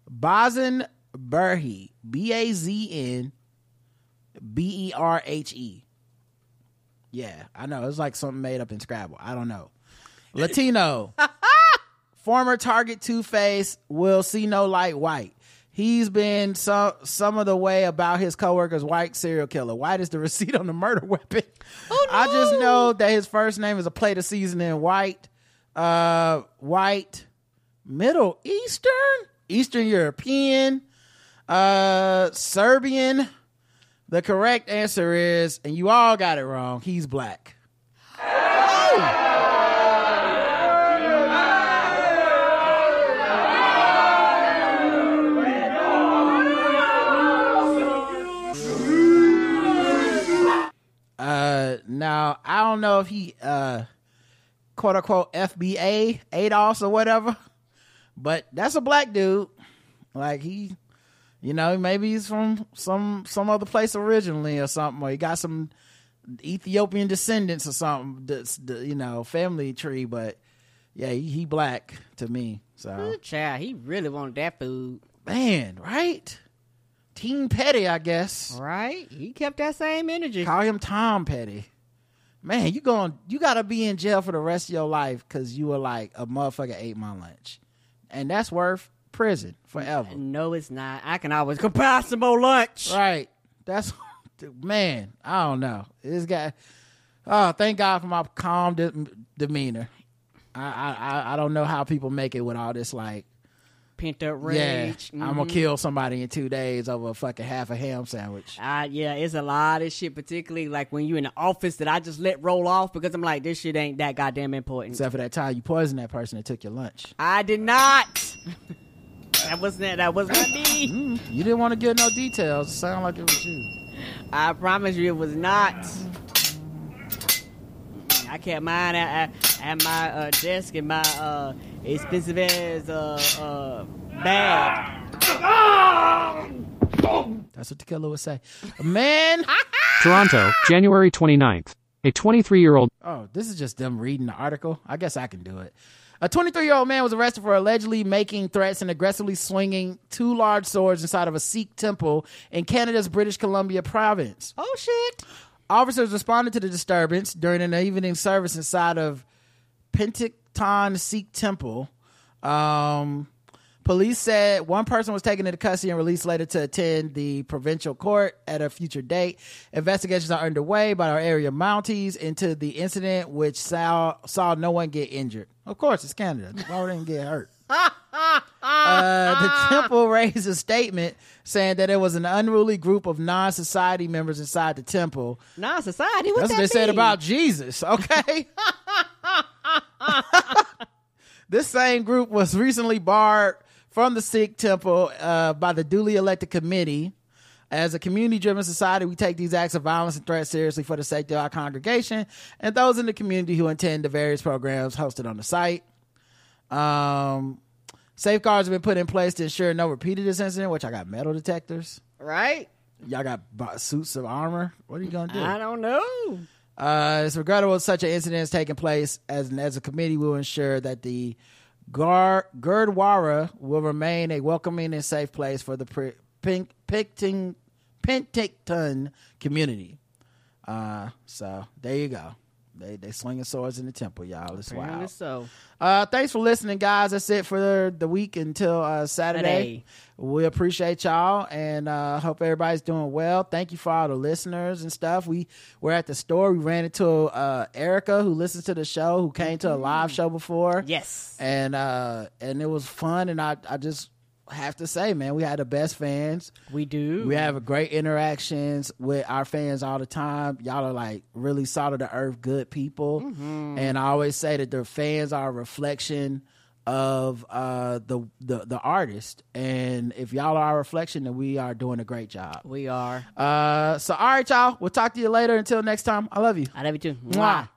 Bazin Berhe. B A Z N B E R H E. Yeah, I know. It's like something made up in Scrabble. I don't know. Latino. Former Target Two Face will see no light white. He's been some some of the way about his coworker's white serial killer. White is the receipt on the murder weapon. I just know that his first name is a plate of seasoning white, uh, white, Middle Eastern, Eastern European, uh, Serbian. The correct answer is, and you all got it wrong. He's black. Uh, now I don't know if he uh, quote unquote FBA ADOS or whatever, but that's a black dude. Like he, you know, maybe he's from some some other place originally or something, or he got some Ethiopian descendants or something. That's the you know family tree, but yeah, he, he black to me. So Good child, he really wanted that food. man, right? Team Petty, I guess. Right? He kept that same energy. Call him Tom Petty. Man, you going you gotta be in jail for the rest of your life because you were like a motherfucker ate my lunch. And that's worth prison forever. No, it's not. I can always go buy some more lunch. Right. That's man, I don't know. This guy Oh, thank God for my calm de- demeanor. I, I I- don't know how people make it with all this like Pent up yeah, rage. I'm gonna Mhm. kill somebody in two days over a fucking half a ham sandwich. Uh, yeah, it's a lot of shit, particularly like when you're in the office that I just let roll off because I'm like, this shit ain't that goddamn important. Except for that time you poisoned that person that took your lunch. I did not. that wasn't that was not me. You didn't want to give no details. It sounded like it was you. I promise you, it was not. I kept mine at, at, at my uh, desk in my uh, expensive ass uh, uh, bag. That's what the killer would say. Man. Toronto, January 29th. A 23 year old Oh, this is just them reading the article. I guess I can do it. A 23 year old man was arrested for allegedly making threats and aggressively swinging two large swords inside of a Sikh temple in Canada's British Columbia province. Oh, shit. Officers responded to the disturbance during an evening service inside of Penticton Sikh temple. Um, police said one person was taken into custody and released later to attend the provincial court at a future date. Investigations are underway by our area Mounties into the incident, which saw saw no one get injured. Of course, it's Canada. Why would they get hurt? Uh, the temple raised a statement saying that it was an unruly group of non-society members inside the temple. Non-society. What That's that what they said about Jesus. Okay. this same group was recently barred from the Sikh temple uh, by the duly elected committee. As a community driven society, we take these acts of violence and threats seriously for the safety of our congregation and those in the community who attend the various programs hosted on the site. Um, safeguards have been put in place to ensure no repeat of this incident, which I got metal detectors. Right? Y'all got suits of armor. What are you going to do? I don't know. Uh, it's regrettable such an incident has taken place, as as a committee will ensure that the Gar- Gurdwara will remain a welcoming and safe place for the Pink Picting Penticton community. Uh, so there you go. They they slinging swords in the temple, y'all. It's Apparently wild. so. Uh, thanks for listening, guys. That's it for the week until uh, Saturday. Saturday. We appreciate y'all and uh, hope everybody's doing well. Thank you for all the listeners and stuff. We were at the store. We ran into uh, Erica, who listens to the show, who came to a live show before. Yes, and uh, and it was fun. And I I just have to say, man, we had the best fans. We do. We have great interactions with our fans all the time. Y'all are like really solid to earth, good people. Mhm. And I always say that the fans are a reflection of uh, the, the the artist. And if y'all are a reflection, then we are doing a great job. We are. Uh, so all right, y'all. We'll talk to you later. Until next time, I love you. I love you too. Mwah.